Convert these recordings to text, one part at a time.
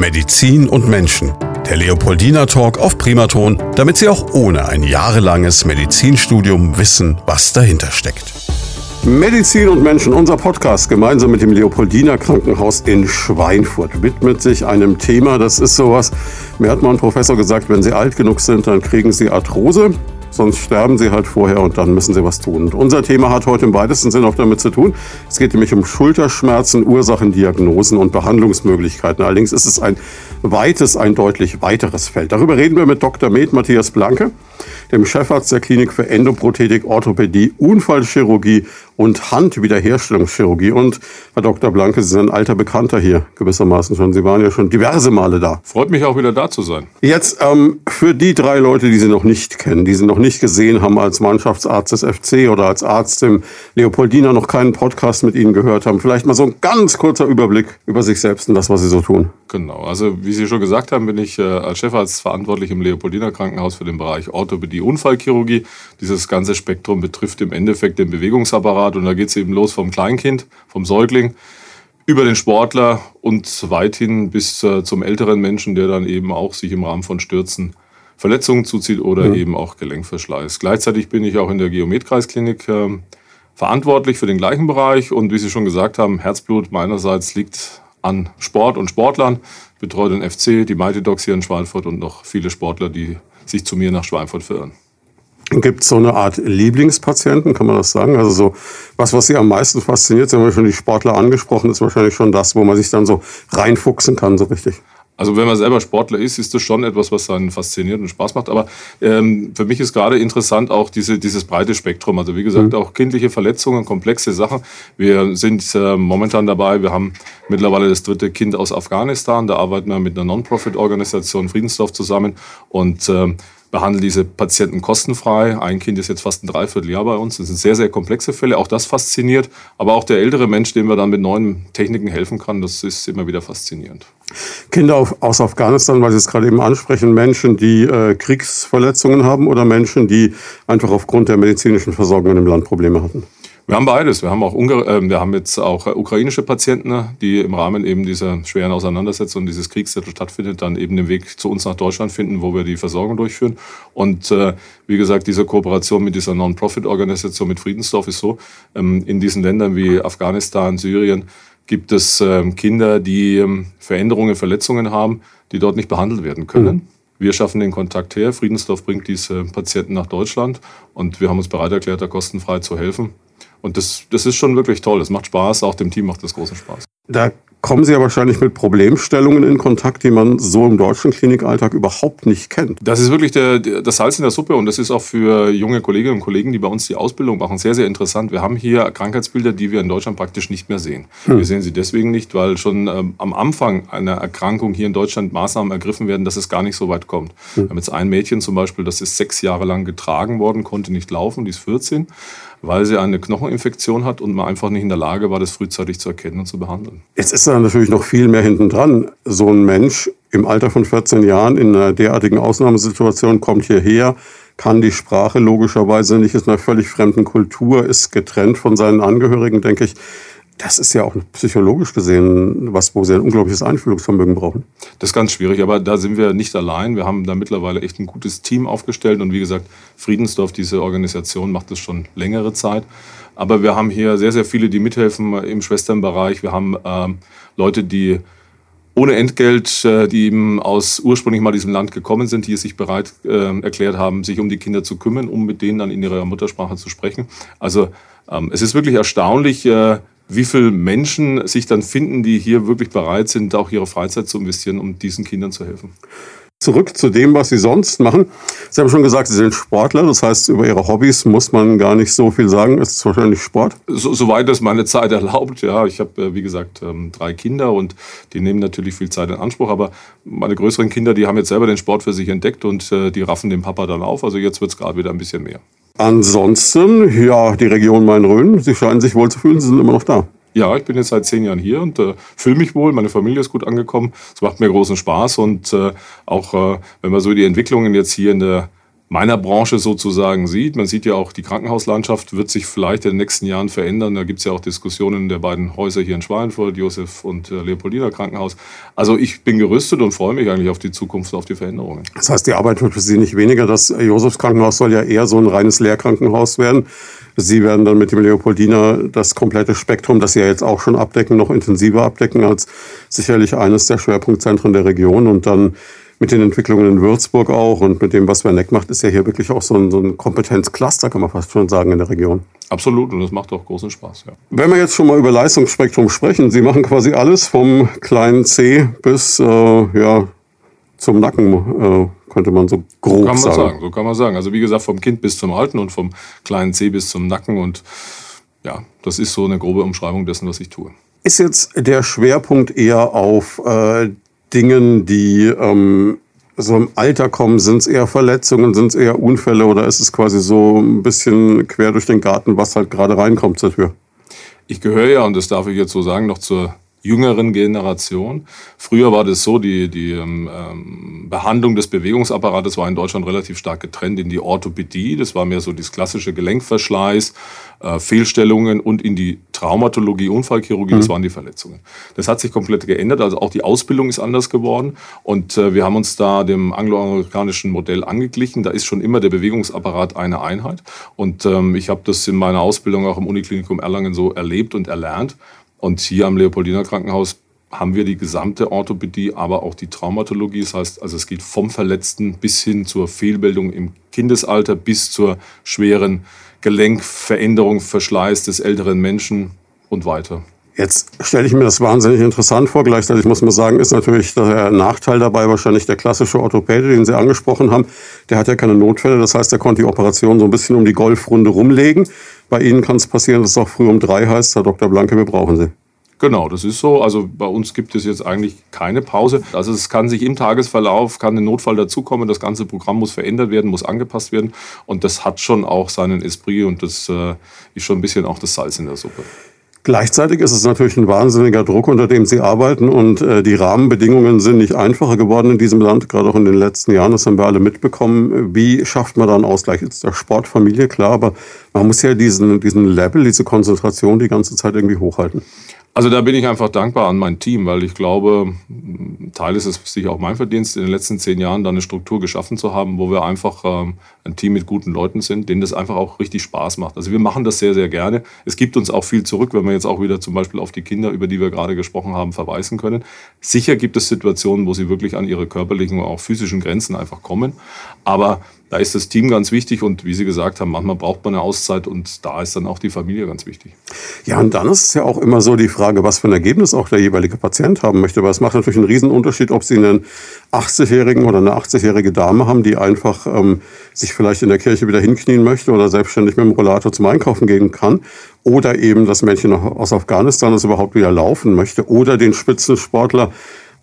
Medizin und Menschen. Der Leopoldina Talk auf Primaton, damit Sie auch ohne ein jahrelanges Medizinstudium wissen, was dahinter steckt. Medizin und Menschen, unser Podcast gemeinsam mit dem Leopoldina Krankenhaus in Schweinfurt widmet sich einem Thema, das ist sowas, mir hat mal ein Professor gesagt, wenn Sie alt genug sind, dann kriegen Sie Arthrose sonst sterben sie halt vorher und dann müssen sie was tun. Und unser Thema hat heute im weitesten Sinne auch damit zu tun. Es geht nämlich um Schulterschmerzen, Ursachen, Diagnosen und Behandlungsmöglichkeiten. Allerdings ist es ein weites, ein deutlich weiteres Feld. Darüber reden wir mit Dr. Med Matthias Blanke dem Chefarzt der Klinik für Endoprothetik, Orthopädie, Unfallchirurgie und Handwiederherstellungschirurgie. Und Herr Dr. Blanke, Sie sind ein alter Bekannter hier gewissermaßen schon. Sie waren ja schon diverse Male da. Freut mich auch wieder da zu sein. Jetzt ähm, für die drei Leute, die Sie noch nicht kennen, die Sie noch nicht gesehen haben als Mannschaftsarzt des FC oder als Arzt im Leopoldina, noch keinen Podcast mit Ihnen gehört haben, vielleicht mal so ein ganz kurzer Überblick über sich selbst und das, was Sie so tun. Genau, also wie Sie schon gesagt haben, bin ich äh, als Chefarzt verantwortlich im Leopoldina Krankenhaus für den Bereich Orthopädie die Unfallchirurgie. Dieses ganze Spektrum betrifft im Endeffekt den Bewegungsapparat und da geht es eben los vom Kleinkind, vom Säugling über den Sportler und weithin bis äh, zum älteren Menschen, der dann eben auch sich im Rahmen von Stürzen Verletzungen zuzieht oder mhm. eben auch Gelenkverschleiß. Gleichzeitig bin ich auch in der Geometkreisklinik äh, verantwortlich für den gleichen Bereich und wie Sie schon gesagt haben, Herzblut meinerseits liegt an Sport und Sportlern, betreue den FC, die Mighty Dogs hier in Schweinfurt und noch viele Sportler, die sich zu mir nach Schweinfurt verirren. Gibt es so eine Art Lieblingspatienten, kann man das sagen? Also so was, was Sie am meisten fasziniert, Sie haben ja schon die Sportler angesprochen, ist wahrscheinlich schon das, wo man sich dann so reinfuchsen kann, so richtig. Also wenn man selber Sportler ist, ist das schon etwas, was einen fasziniert und Spaß macht. Aber ähm, für mich ist gerade interessant auch diese, dieses breite Spektrum. Also wie gesagt, mhm. auch kindliche Verletzungen, komplexe Sachen. Wir sind äh, momentan dabei, wir haben mittlerweile das dritte Kind aus Afghanistan. Da arbeiten wir mit einer Non-Profit-Organisation Friedensdorf zusammen. Und ähm, behandeln diese Patienten kostenfrei. Ein Kind ist jetzt fast ein Dreivierteljahr bei uns. Das sind sehr, sehr komplexe Fälle. Auch das fasziniert. Aber auch der ältere Mensch, dem wir dann mit neuen Techniken helfen kann, das ist immer wieder faszinierend. Kinder aus Afghanistan, weil Sie es gerade eben ansprechen, Menschen, die äh, Kriegsverletzungen haben oder Menschen, die einfach aufgrund der medizinischen Versorgung im Land Probleme hatten? Wir haben beides. Wir haben auch Ungar äh, wir haben jetzt auch äh, ukrainische Patienten, ne, die im Rahmen eben dieser schweren Auseinandersetzung dieses Kriegs, der stattfindet, dann eben den Weg zu uns nach Deutschland finden, wo wir die Versorgung durchführen. Und äh, wie gesagt, diese Kooperation mit dieser Non-Profit-Organisation mit Friedensdorf ist so, ähm, in diesen Ländern wie Afghanistan, Syrien gibt es ähm, Kinder, die ähm, Veränderungen, Verletzungen haben, die dort nicht behandelt werden können. Mhm. Wir schaffen den Kontakt her. Friedensdorf bringt diese Patienten nach Deutschland und wir haben uns bereit erklärt, da kostenfrei zu helfen. Und das, das ist schon wirklich toll. Das macht Spaß. Auch dem Team macht das großen Spaß. Da kommen Sie ja wahrscheinlich mit Problemstellungen in Kontakt, die man so im deutschen Klinikalltag überhaupt nicht kennt. Das ist wirklich der, das Salz in der Suppe und das ist auch für junge Kolleginnen und Kollegen, die bei uns die Ausbildung machen, sehr, sehr interessant. Wir haben hier Krankheitsbilder, die wir in Deutschland praktisch nicht mehr sehen. Hm. Wir sehen sie deswegen nicht, weil schon ähm, am Anfang einer Erkrankung hier in Deutschland Maßnahmen ergriffen werden, dass es gar nicht so weit kommt. Hm. Wir haben jetzt ein Mädchen zum Beispiel, das ist sechs Jahre lang getragen worden, konnte nicht laufen, die ist 14 weil sie eine Knocheninfektion hat und man einfach nicht in der Lage war, das frühzeitig zu erkennen und zu behandeln. Jetzt ist da natürlich noch viel mehr hinten dran. So ein Mensch im Alter von 14 Jahren in einer derartigen Ausnahmesituation kommt hierher, kann die Sprache logischerweise nicht, ist in einer völlig fremden Kultur, ist getrennt von seinen Angehörigen, denke ich das ist ja auch psychologisch gesehen was, wo sie ein unglaubliches Einfühlungsvermögen brauchen. Das ist ganz schwierig, aber da sind wir nicht allein. Wir haben da mittlerweile echt ein gutes Team aufgestellt und wie gesagt, Friedensdorf, diese Organisation, macht das schon längere Zeit. Aber wir haben hier sehr, sehr viele, die mithelfen im Schwesternbereich. Wir haben ähm, Leute, die ohne Entgelt, äh, die eben aus ursprünglich mal diesem Land gekommen sind, die sich bereit äh, erklärt haben, sich um die Kinder zu kümmern, um mit denen dann in ihrer Muttersprache zu sprechen. Also ähm, es ist wirklich erstaunlich, äh, wie viele Menschen sich dann finden, die hier wirklich bereit sind, auch ihre Freizeit zu investieren, um diesen Kindern zu helfen. Zurück zu dem, was Sie sonst machen. Sie haben schon gesagt, Sie sind Sportler. Das heißt, über Ihre Hobbys muss man gar nicht so viel sagen. Es ist wahrscheinlich Sport. So, soweit es meine Zeit erlaubt. Ja, ich habe, äh, wie gesagt, ähm, drei Kinder und die nehmen natürlich viel Zeit in Anspruch. Aber meine größeren Kinder, die haben jetzt selber den Sport für sich entdeckt und äh, die raffen den Papa dann auf. Also jetzt wird es gerade wieder ein bisschen mehr. Ansonsten, ja, die Region Main-Rhön, Sie scheinen sich wohl zu fühlen, Sie sind immer noch da. Ja, ich bin jetzt seit zehn Jahren hier und äh, fühle mich wohl. Meine Familie ist gut angekommen. Es macht mir großen Spaß und äh, auch äh, wenn man so die Entwicklungen jetzt hier in der meiner Branche sozusagen sieht. Man sieht ja auch, die Krankenhauslandschaft wird sich vielleicht in den nächsten Jahren verändern. Da gibt es ja auch Diskussionen der beiden Häuser hier in Schweinfurt, Josef und äh, Leopoldina Krankenhaus. Also ich bin gerüstet und freue mich eigentlich auf die Zukunft, auf die Veränderungen. Das heißt, die Arbeit wird für Sie nicht weniger. Das Josefs Krankenhaus soll ja eher so ein reines Lehrkrankenhaus werden. Sie werden dann mit dem Leopoldina das komplette Spektrum, das Sie ja jetzt auch schon abdecken, noch intensiver abdecken als sicherlich eines der Schwerpunktzentren der Region und dann mit den Entwicklungen in Würzburg auch und mit dem, was Werneck macht, ist ja hier wirklich auch so ein, so ein Kompetenzcluster, kann man fast schon sagen, in der Region. Absolut, und das macht auch großen Spaß. Ja. Wenn wir jetzt schon mal über Leistungsspektrum sprechen, Sie machen quasi alles vom kleinen C bis äh, ja, zum Nacken, äh, könnte man so grob so kann man sagen. sagen. So kann man sagen. Also wie gesagt, vom Kind bis zum Alten und vom kleinen C bis zum Nacken. Und ja, das ist so eine grobe Umschreibung dessen, was ich tue. Ist jetzt der Schwerpunkt eher auf äh, Dingen, die ähm, so im Alter kommen? Sind es eher Verletzungen, sind es eher Unfälle oder ist es quasi so ein bisschen quer durch den Garten, was halt gerade reinkommt zur Tür? Ich gehöre ja, und das darf ich jetzt so sagen, noch zur jüngeren Generation. Früher war das so, die, die ähm, ähm, Behandlung des Bewegungsapparates war in Deutschland relativ stark getrennt in die Orthopädie, das war mehr so das klassische Gelenkverschleiß, äh, Fehlstellungen und in die Traumatologie, Unfallchirurgie, mhm. das waren die Verletzungen. Das hat sich komplett geändert, also auch die Ausbildung ist anders geworden und äh, wir haben uns da dem angloamerikanischen Modell angeglichen. Da ist schon immer der Bewegungsapparat eine Einheit und ähm, ich habe das in meiner Ausbildung auch im Uniklinikum Erlangen so erlebt und erlernt und hier am Leopoldiner Krankenhaus haben wir die gesamte Orthopädie, aber auch die Traumatologie. Das heißt, also es geht vom Verletzten bis hin zur Fehlbildung im Kindesalter bis zur schweren Gelenkveränderung, Verschleiß des älteren Menschen und weiter. Jetzt stelle ich mir das wahnsinnig interessant vor. Gleichzeitig muss man sagen, ist natürlich der Nachteil dabei wahrscheinlich der klassische Orthopäde, den Sie angesprochen haben. Der hat ja keine Notfälle. Das heißt, der konnte die Operation so ein bisschen um die Golfrunde rumlegen. Bei Ihnen kann es passieren, dass es auch früh um drei heißt, Herr Dr. Blanke, wir brauchen Sie. Genau, das ist so. Also bei uns gibt es jetzt eigentlich keine Pause. Also es kann sich im Tagesverlauf, kann ein Notfall dazukommen, das ganze Programm muss verändert werden, muss angepasst werden. Und das hat schon auch seinen Esprit und das äh, ist schon ein bisschen auch das Salz in der Suppe. Gleichzeitig ist es natürlich ein wahnsinniger Druck, unter dem Sie arbeiten und äh, die Rahmenbedingungen sind nicht einfacher geworden in diesem Land, gerade auch in den letzten Jahren, das haben wir alle mitbekommen. Wie schafft man da einen Ausgleich? Jetzt der Sportfamilie, klar, aber man muss ja diesen, diesen Level, diese Konzentration die ganze Zeit irgendwie hochhalten. Also da bin ich einfach dankbar an mein Team, weil ich glaube, Teil ist es sicher auch mein Verdienst, in den letzten zehn Jahren da eine Struktur geschaffen zu haben, wo wir einfach ähm, ein Team mit guten Leuten sind, denen das einfach auch richtig Spaß macht. Also wir machen das sehr, sehr gerne. Es gibt uns auch viel zurück, wenn wir jetzt auch wieder zum Beispiel auf die Kinder, über die wir gerade gesprochen haben, verweisen können. Sicher gibt es Situationen, wo sie wirklich an ihre körperlichen und auch physischen Grenzen einfach kommen. Aber da ist das Team ganz wichtig und wie Sie gesagt haben, manchmal braucht man eine Auszeit und da ist dann auch die Familie ganz wichtig. Ja, und dann ist es ja auch immer so die Frage, was für ein Ergebnis auch der jeweilige Patient haben möchte. Aber es macht natürlich einen Riesenunterschied, ob Sie einen 80-Jährigen oder eine 80-jährige Dame haben, die einfach ähm, sich vielleicht in der Kirche wieder hinknien möchte oder selbstständig mit dem Rollator zum Einkaufen gehen kann. Oder eben das Mädchen aus Afghanistan, das überhaupt wieder laufen möchte. Oder den Spitzensportler,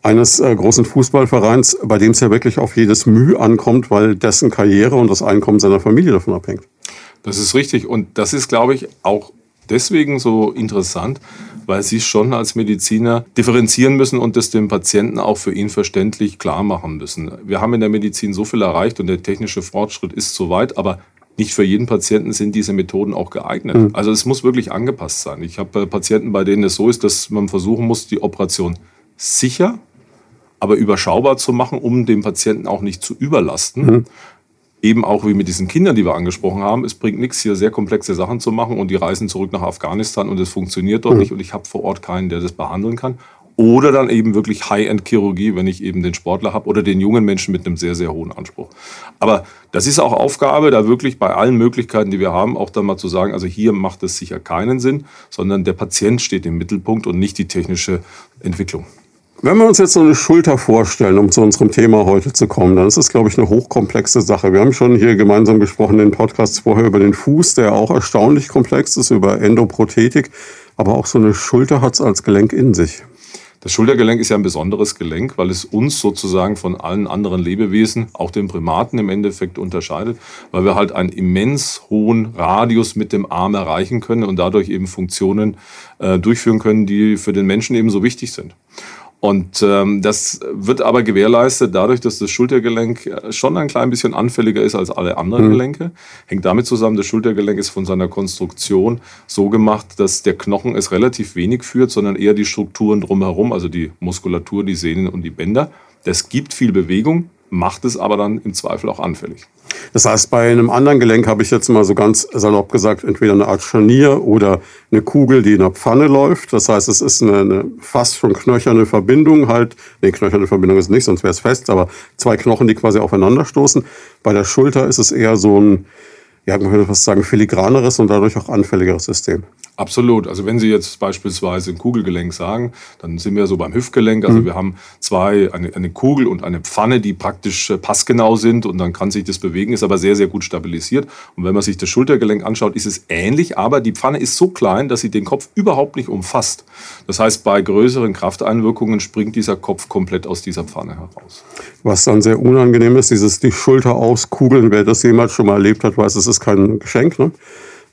eines äh, großen Fußballvereins, bei dem es ja wirklich auf jedes Mühe ankommt, weil dessen Karriere und das Einkommen seiner Familie davon abhängt. Das ist richtig und das ist, glaube ich, auch deswegen so interessant, weil sie schon als Mediziner differenzieren müssen und das dem Patienten auch für ihn verständlich klar machen müssen. Wir haben in der Medizin so viel erreicht und der technische Fortschritt ist so weit, aber nicht für jeden Patienten sind diese Methoden auch geeignet. Mhm. Also es muss wirklich angepasst sein. Ich habe äh, Patienten, bei denen es so ist, dass man versuchen muss, die Operation sicher aber überschaubar zu machen, um den Patienten auch nicht zu überlasten. Mhm. Eben auch wie mit diesen Kindern, die wir angesprochen haben. Es bringt nichts, hier sehr komplexe Sachen zu machen und die reisen zurück nach Afghanistan und es funktioniert dort mhm. nicht und ich habe vor Ort keinen, der das behandeln kann. Oder dann eben wirklich High-End-Chirurgie, wenn ich eben den Sportler habe oder den jungen Menschen mit einem sehr, sehr hohen Anspruch. Aber das ist auch Aufgabe, da wirklich bei allen Möglichkeiten, die wir haben, auch dann mal zu sagen, also hier macht es sicher keinen Sinn, sondern der Patient steht im Mittelpunkt und nicht die technische Entwicklung. Wenn wir uns jetzt so eine Schulter vorstellen, um zu unserem Thema heute zu kommen, dann ist das, glaube ich, eine hochkomplexe Sache. Wir haben schon hier gemeinsam gesprochen in den Podcasts vorher über den Fuß, der auch erstaunlich komplex ist, über Endoprothetik. Aber auch so eine Schulter hat es als Gelenk in sich. Das Schultergelenk ist ja ein besonderes Gelenk, weil es uns sozusagen von allen anderen Lebewesen, auch den Primaten im Endeffekt unterscheidet, weil wir halt einen immens hohen Radius mit dem Arm erreichen können und dadurch eben Funktionen äh, durchführen können, die für den Menschen eben so wichtig sind. Und ähm, das wird aber gewährleistet dadurch, dass das Schultergelenk äh, schon ein klein bisschen anfälliger ist als alle anderen mhm. Gelenke. Hängt damit zusammen, das Schultergelenk ist von seiner Konstruktion so gemacht, dass der Knochen es relativ wenig führt, sondern eher die Strukturen drumherum, also die Muskulatur, die Sehnen und die Bänder. Das gibt viel Bewegung, macht es aber dann im Zweifel auch anfällig. Das heißt, bei einem anderen Gelenk habe ich jetzt mal so ganz salopp gesagt, entweder eine Art Scharnier oder eine Kugel, die in der Pfanne läuft. Das heißt, es ist eine, eine fast schon knöcherne Verbindung halt. Nee, knöcherne Verbindung ist nicht, sonst wäre es fest, aber zwei Knochen, die quasi aufeinander stoßen. Bei der Schulter ist es eher so ein, ja, man würde fast sagen, filigraneres und dadurch auch anfälligeres System. Absolut. Also wenn Sie jetzt beispielsweise ein Kugelgelenk sagen, dann sind wir so beim Hüftgelenk. Also mhm. wir haben zwei, eine, eine, Kugel und eine Pfanne, die praktisch äh, passgenau sind und dann kann sich das bewegen, ist aber sehr, sehr gut stabilisiert. Und wenn man sich das Schultergelenk anschaut, ist es ähnlich, aber die Pfanne ist so klein, dass sie den Kopf überhaupt nicht umfasst. Das heißt, bei größeren Krafteinwirkungen springt dieser Kopf komplett aus dieser Pfanne heraus. Was dann sehr unangenehm ist, dieses die Schulter auskugeln. Wer das jemals schon mal erlebt hat, weiß, es ist kein Geschenk. Ne?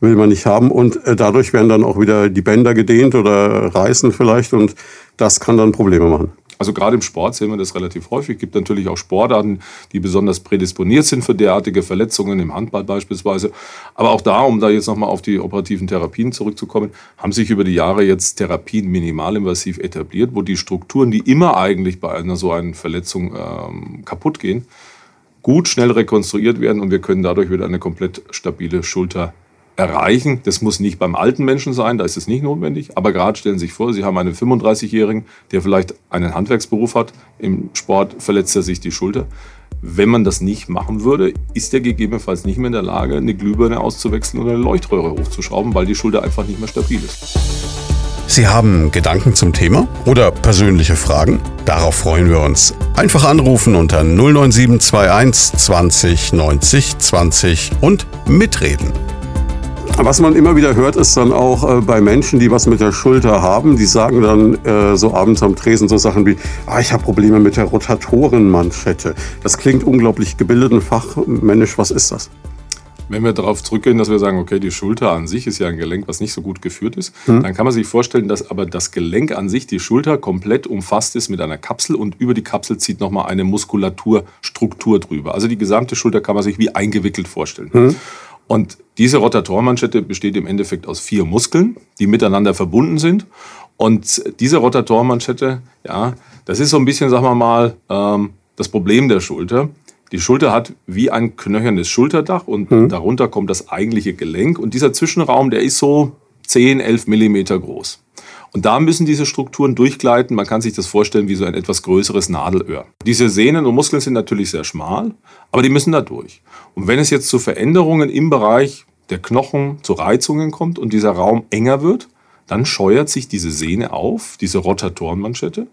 Will man nicht haben. Und äh, dadurch werden dann auch wieder die Bänder gedehnt oder reißen vielleicht. Und das kann dann Probleme machen. Also gerade im Sport sehen wir das relativ häufig. Es gibt natürlich auch Sportarten, die besonders prädisponiert sind für derartige Verletzungen, im Handball beispielsweise. Aber auch da, um da jetzt nochmal auf die operativen Therapien zurückzukommen, haben sich über die Jahre jetzt Therapien minimalinvasiv etabliert, wo die Strukturen, die immer eigentlich bei einer so einer Verletzung ähm, kaputt gehen, gut, schnell rekonstruiert werden und wir können dadurch wieder eine komplett stabile Schulter erreichen. Das muss nicht beim alten Menschen sein, da ist es nicht notwendig. Aber gerade stellen Sie sich vor, Sie haben einen 35-Jährigen, der vielleicht einen Handwerksberuf hat. Im Sport verletzt er sich die Schulter. Wenn man das nicht machen würde, ist er gegebenenfalls nicht mehr in der Lage, eine Glühbirne auszuwechseln oder eine Leuchtröhre hochzuschrauben, weil die Schulter einfach nicht mehr stabil ist. Sie haben Gedanken zum Thema oder persönliche Fragen? Darauf freuen wir uns. Einfach anrufen unter 09721 20 90 20 und mitreden. Was man immer wieder hört, ist dann auch äh, bei Menschen, die was mit der Schulter haben, die sagen dann äh, so abends am Tresen so Sachen wie, ah, ich habe Probleme mit der Rotatorenmanschette. Das klingt unglaublich gebildet und fachmännisch. Was ist das? Wenn wir darauf zurückgehen, dass wir sagen, okay, die Schulter an sich ist ja ein Gelenk, was nicht so gut geführt ist, hm. dann kann man sich vorstellen, dass aber das Gelenk an sich, die Schulter, komplett umfasst ist mit einer Kapsel und über die Kapsel zieht nochmal eine Muskulaturstruktur drüber. Also die gesamte Schulter kann man sich wie eingewickelt vorstellen. Hm. Und diese Rotatormanschette besteht im Endeffekt aus vier Muskeln, die miteinander verbunden sind. Und diese Rotatormanschette, ja, das ist so ein bisschen, sagen wir mal, ähm, das Problem der Schulter. Die Schulter hat wie ein knöchernes Schulterdach und mhm. darunter kommt das eigentliche Gelenk. Und dieser Zwischenraum, der ist so 10, 11 Millimeter groß. Und da müssen diese Strukturen durchgleiten. Man kann sich das vorstellen wie so ein etwas größeres Nadelöhr. Diese Sehnen und Muskeln sind natürlich sehr schmal, aber die müssen da durch. Und wenn es jetzt zu Veränderungen im Bereich der Knochen, zu Reizungen kommt und dieser Raum enger wird, dann scheuert sich diese Sehne auf, diese Rotatorenmanschette,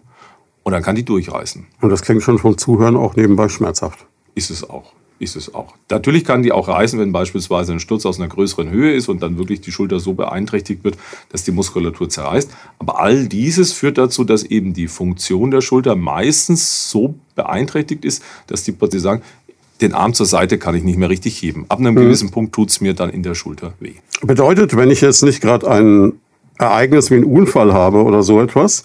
und dann kann die durchreißen. Und das klingt schon vom Zuhören auch nebenbei schmerzhaft. Ist es auch ist es auch. Natürlich kann die auch reißen, wenn beispielsweise ein Sturz aus einer größeren Höhe ist und dann wirklich die Schulter so beeinträchtigt wird, dass die Muskulatur zerreißt. Aber all dieses führt dazu, dass eben die Funktion der Schulter meistens so beeinträchtigt ist, dass die Patienten sagen, den Arm zur Seite kann ich nicht mehr richtig heben. Ab einem mhm. gewissen Punkt tut es mir dann in der Schulter weh. Bedeutet, wenn ich jetzt nicht gerade ein Ereignis wie einen Unfall habe oder so etwas,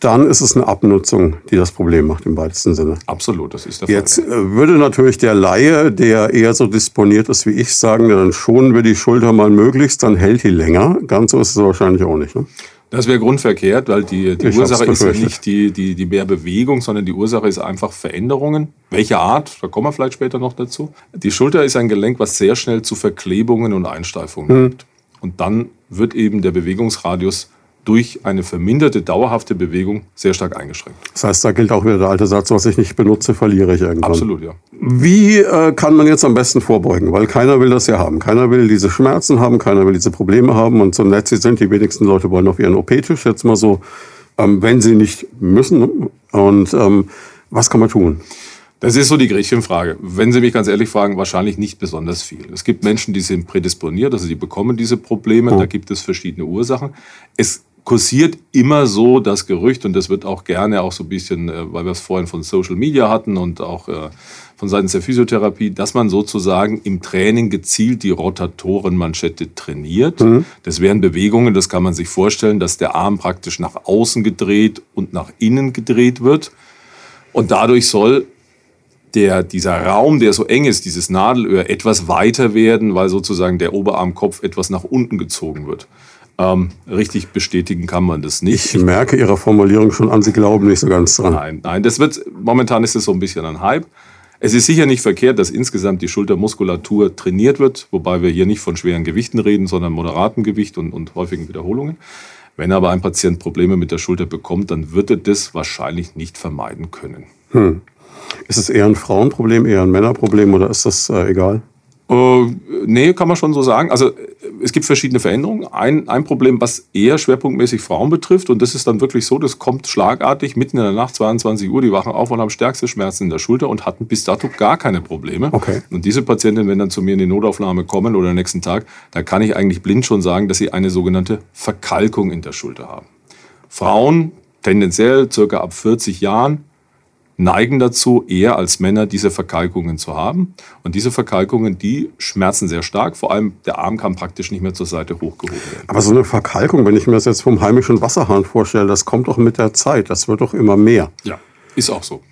dann ist es eine Abnutzung, die das Problem macht im weitesten Sinne. Absolut, das ist der Fall. Jetzt äh, würde natürlich der Laie, der eher so disponiert ist wie ich, sagen, dann schonen wir die Schulter mal möglichst, dann hält die länger. Ganz so ist es wahrscheinlich auch nicht. Ne? Das wäre grundverkehrt, weil die, die Ursache ist ja nicht die, die, die mehr Bewegung, sondern die Ursache ist einfach Veränderungen. Welche Art? Da kommen wir vielleicht später noch dazu. Die Schulter ist ein Gelenk, was sehr schnell zu Verklebungen und Einsteifungen hm. Und dann wird eben der Bewegungsradius durch eine verminderte dauerhafte Bewegung sehr stark eingeschränkt. Das heißt, da gilt auch wieder der alte Satz, was ich nicht benutze, verliere ich irgendwann. Absolut, ja. Wie äh, kann man jetzt am besten vorbeugen? Weil keiner will das ja haben. Keiner will diese Schmerzen haben, keiner will diese Probleme haben. Und so nett sie sind, die wenigsten Leute wollen auf ihren OP-Tisch jetzt mal so, ähm, wenn sie nicht müssen. Und ähm, was kann man tun? Das ist so die Gretchenfrage. Wenn Sie mich ganz ehrlich fragen, wahrscheinlich nicht besonders viel. Es gibt Menschen, die sind prädisponiert, also die bekommen diese Probleme. Oh. Da gibt es verschiedene Ursachen. Es kursiert immer so das Gerücht und das wird auch gerne auch so ein bisschen, äh, weil wir es vorhin von Social Media hatten und auch äh, von seitens der Physiotherapie, dass man sozusagen im Training gezielt die Rotatorenmanschette trainiert. Mhm. Das wären Bewegungen, das kann man sich vorstellen, dass der Arm praktisch nach außen gedreht und nach innen gedreht wird. Und dadurch soll der, dieser Raum, der so eng ist, dieses Nadelöhr, etwas weiter werden, weil sozusagen der Oberarmkopf etwas nach unten gezogen wird. Ähm, richtig bestätigen kann man das nicht. Ich merke Ihre Formulierung schon an, Sie glauben nicht so ganz dran. Nein, nein, das wird, momentan ist es so ein bisschen ein Hype. Es ist sicher nicht verkehrt, dass insgesamt die Schultermuskulatur trainiert wird, wobei wir hier nicht von schweren Gewichten reden, sondern moderaten Gewicht und, und häufigen Wiederholungen. Wenn aber ein Patient Probleme mit der Schulter bekommt, dann wird er das wahrscheinlich nicht vermeiden können. Hm. Ist es eher ein Frauenproblem, eher ein Männerproblem oder ist das äh, egal? Äh, nee, kann man schon so sagen. Also es gibt verschiedene Veränderungen. Ein, ein Problem, was eher schwerpunktmäßig Frauen betrifft, und das ist dann wirklich so, das kommt schlagartig mitten in der Nacht, 22 Uhr, die wachen auf und haben stärkste Schmerzen in der Schulter und hatten bis dato gar keine Probleme. Okay. Und diese Patientinnen, wenn dann zu mir in die Notaufnahme kommen oder am nächsten Tag, da kann ich eigentlich blind schon sagen, dass sie eine sogenannte Verkalkung in der Schulter haben. Frauen, tendenziell circa ab 40 Jahren, neigen dazu, eher als Männer diese Verkalkungen zu haben. Und diese Verkalkungen, die schmerzen sehr stark. Vor allem der Arm kann praktisch nicht mehr zur Seite hochgehoben werden. Aber so eine Verkalkung, wenn ich mir das jetzt vom heimischen Wasserhahn vorstelle, das kommt doch mit der Zeit. Das wird doch immer mehr. Ja, ist auch so.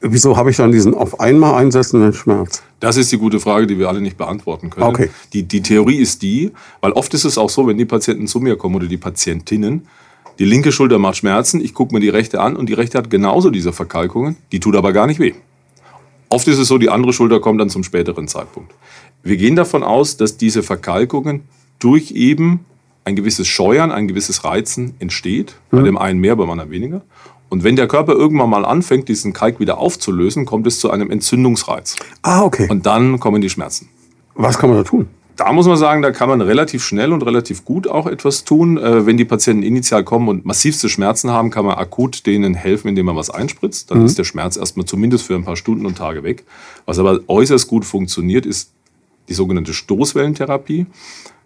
Wieso habe ich dann diesen auf einmal einsetzenden Schmerz? Das ist die gute Frage, die wir alle nicht beantworten können. Okay. Die, die Theorie ist die, weil oft ist es auch so, wenn die Patienten zu mir kommen oder die Patientinnen, die linke Schulter macht Schmerzen, ich gucke mir die rechte an und die rechte hat genauso diese Verkalkungen, die tut aber gar nicht weh. Oft ist es so, die andere Schulter kommt dann zum späteren Zeitpunkt. Wir gehen davon aus, dass diese Verkalkungen durch eben ein gewisses Scheuern, ein gewisses Reizen entsteht, bei mhm. dem einen mehr, beim anderen weniger. Und wenn der Körper irgendwann mal anfängt, diesen Kalk wieder aufzulösen, kommt es zu einem Entzündungsreiz. Ah, okay. Und dann kommen die Schmerzen. Was kann man da tun? Da muss man sagen, da kann man relativ schnell und relativ gut auch etwas tun. Äh, wenn die Patienten initial kommen und massivste Schmerzen haben, kann man akut denen helfen, indem man was einspritzt. Dann mhm. ist der Schmerz erstmal zumindest für ein paar Stunden und Tage weg. Was aber äußerst gut funktioniert, ist die sogenannte Stoßwellentherapie.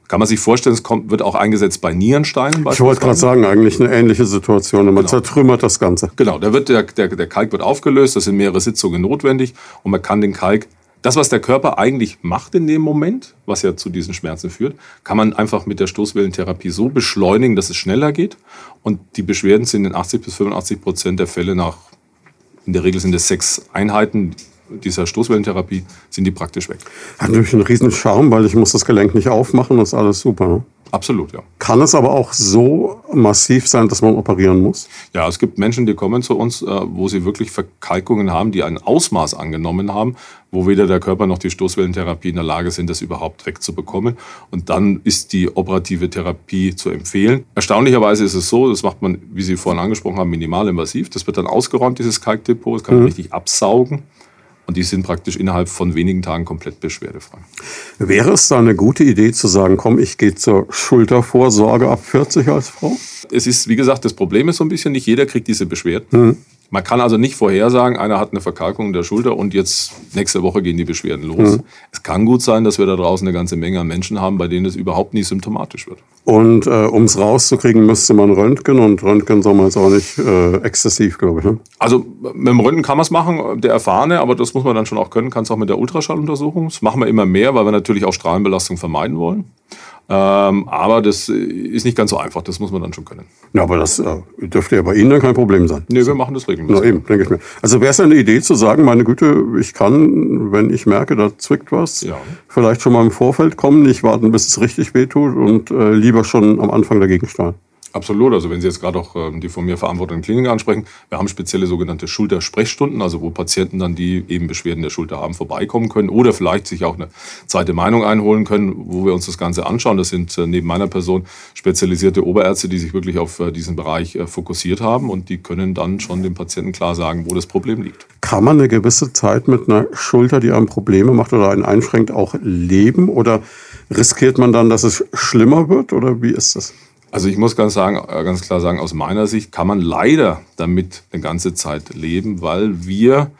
Kann man sich vorstellen, es kommt, wird auch eingesetzt bei Nierensteinen. Ich wollte gerade sagen, eigentlich eine ähnliche Situation. Man genau. zertrümmert das Ganze. Genau, da wird der, der, der Kalk wird aufgelöst, das sind mehrere Sitzungen notwendig und man kann den Kalk das, was der Körper eigentlich macht in dem Moment, was ja zu diesen Schmerzen führt, kann man einfach mit der Stoßwellentherapie so beschleunigen, dass es schneller geht. Und die Beschwerden sind in 80 bis 85 Prozent der Fälle nach, in der Regel sind es sechs Einheiten dieser Stoßwellentherapie, sind die praktisch weg. Hat natürlich einen riesen Charme, weil ich muss das Gelenk nicht aufmachen, das ist alles super. Absolut, ja. Kann es aber auch so massiv sein, dass man operieren muss? Ja, es gibt Menschen, die kommen zu uns, äh, wo sie wirklich Verkalkungen haben, die ein Ausmaß angenommen haben, wo weder der Körper noch die Stoßwellentherapie in der Lage sind, das überhaupt wegzubekommen. Und dann ist die operative Therapie zu empfehlen. Erstaunlicherweise ist es so, das macht man, wie Sie vorhin angesprochen haben, minimalinvasiv. Das wird dann ausgeräumt, dieses Kalkdepot. Das kann man mhm. richtig absaugen. Und die sind praktisch innerhalb von wenigen Tagen komplett beschwerdefrei. Wäre es da eine gute Idee zu sagen, komm, ich gehe zur Schultervorsorge ab 40 als Frau? Es ist, wie gesagt, das Problem ist so ein bisschen, nicht jeder kriegt diese Beschwerden. Mhm. Man kann also nicht vorhersagen, einer hat eine Verkalkung der Schulter und jetzt nächste Woche gehen die Beschwerden los. Mhm. Es kann gut sein, dass wir da draußen eine ganze Menge an Menschen haben, bei denen es überhaupt nie symptomatisch wird. Und äh, um es rauszukriegen, müsste man Röntgen und Röntgen soll man jetzt auch nicht äh, exzessiv, glaube ich. Ne? Also mit dem Röntgen kann man es machen, der Erfahrene, aber das muss man dann schon auch können, kann es auch mit der Ultraschalluntersuchung. Das machen wir immer mehr, weil wir natürlich auch Strahlenbelastung vermeiden wollen. Ähm, aber das ist nicht ganz so einfach, das muss man dann schon können. Ja, aber das äh, dürfte ja bei Ihnen dann kein Problem sein. Nee, wir machen das regelmäßig. Na eben, denke ich mir. Also wäre es eine Idee zu sagen, meine Güte, ich kann, wenn ich merke, da zwickt was, ja. vielleicht schon mal im Vorfeld kommen, nicht warten, bis es richtig wehtut und äh, lieber schon am Anfang dagegen steuern. Absolut. Also wenn Sie jetzt gerade auch ähm, die von mir verantworteten Kliniken ansprechen, wir haben spezielle sogenannte Schultersprechstunden, also wo Patienten dann, die eben Beschwerden der Schulter haben, vorbeikommen können oder vielleicht sich auch eine zweite Meinung einholen können, wo wir uns das Ganze anschauen. Das sind äh, neben meiner Person spezialisierte Oberärzte, die sich wirklich auf äh, diesen Bereich äh, fokussiert haben und die können dann schon dem Patienten klar sagen, wo das Problem liegt. Kann man eine gewisse Zeit mit einer Schulter, die einem Probleme macht oder einen einschränkt, auch leben oder riskiert man dann, dass es schlimmer wird oder wie ist das? Also ich muss ganz, sagen, äh, ganz klar sagen, aus meiner Sicht kann man leider damit eine ganze Zeit leben, weil wir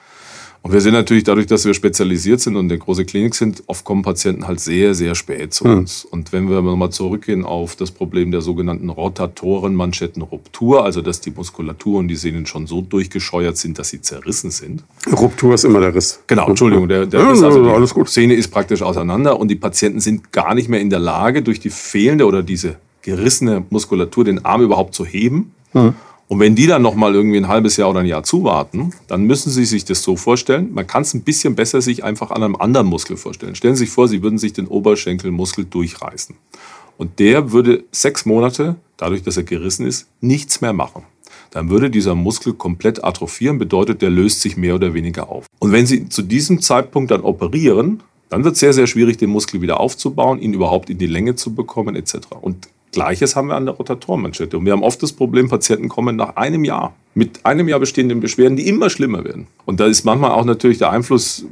Und wir sind natürlich dadurch, dass wir spezialisiert sind und eine große Klinik sind, oft kommen Patienten halt sehr, sehr spät zu hm. uns. Und wenn wir nochmal zurückgehen auf das Problem der sogenannten Rotatorenmanschettenruptur, also dass die Muskulatur und die Sehnen schon so durchgescheuert sind, dass sie zerrissen sind. Ruptur ist immer der Riss. Genau, Entschuldigung, der, der Riss, also die alles gut. Szene ist praktisch auseinander und die Patienten sind gar nicht mehr in der Lage, durch die fehlende oder diese gerissene Muskulatur den Arm überhaupt zu heben. Hm. Und wenn die dann noch mal irgendwie ein halbes Jahr oder ein Jahr zuwarten, dann müssen Sie sich das so vorstellen. Man kann es ein bisschen besser sich einfach an einem anderen Muskel vorstellen. Stellen Sie sich vor, Sie würden sich den Oberschenkelmuskel durchreißen. Und der würde sechs Monate, dadurch, dass er gerissen ist, nichts mehr machen. Dann würde dieser Muskel komplett atrophieren, bedeutet, der löst sich mehr oder weniger auf. Und wenn Sie zu diesem Zeitpunkt dann operieren, dann wird es sehr, sehr schwierig, den Muskel wieder aufzubauen, ihn überhaupt in die Länge zu bekommen, etc. Und Gleiches haben wir an der Rotatorenmanschette. Und wir haben oft das Problem, Patienten kommen nach einem Jahr mit einem Jahr bestehenden Beschwerden, die immer schlimmer werden. Und da ist manchmal auch natürlich der Einfluss äh,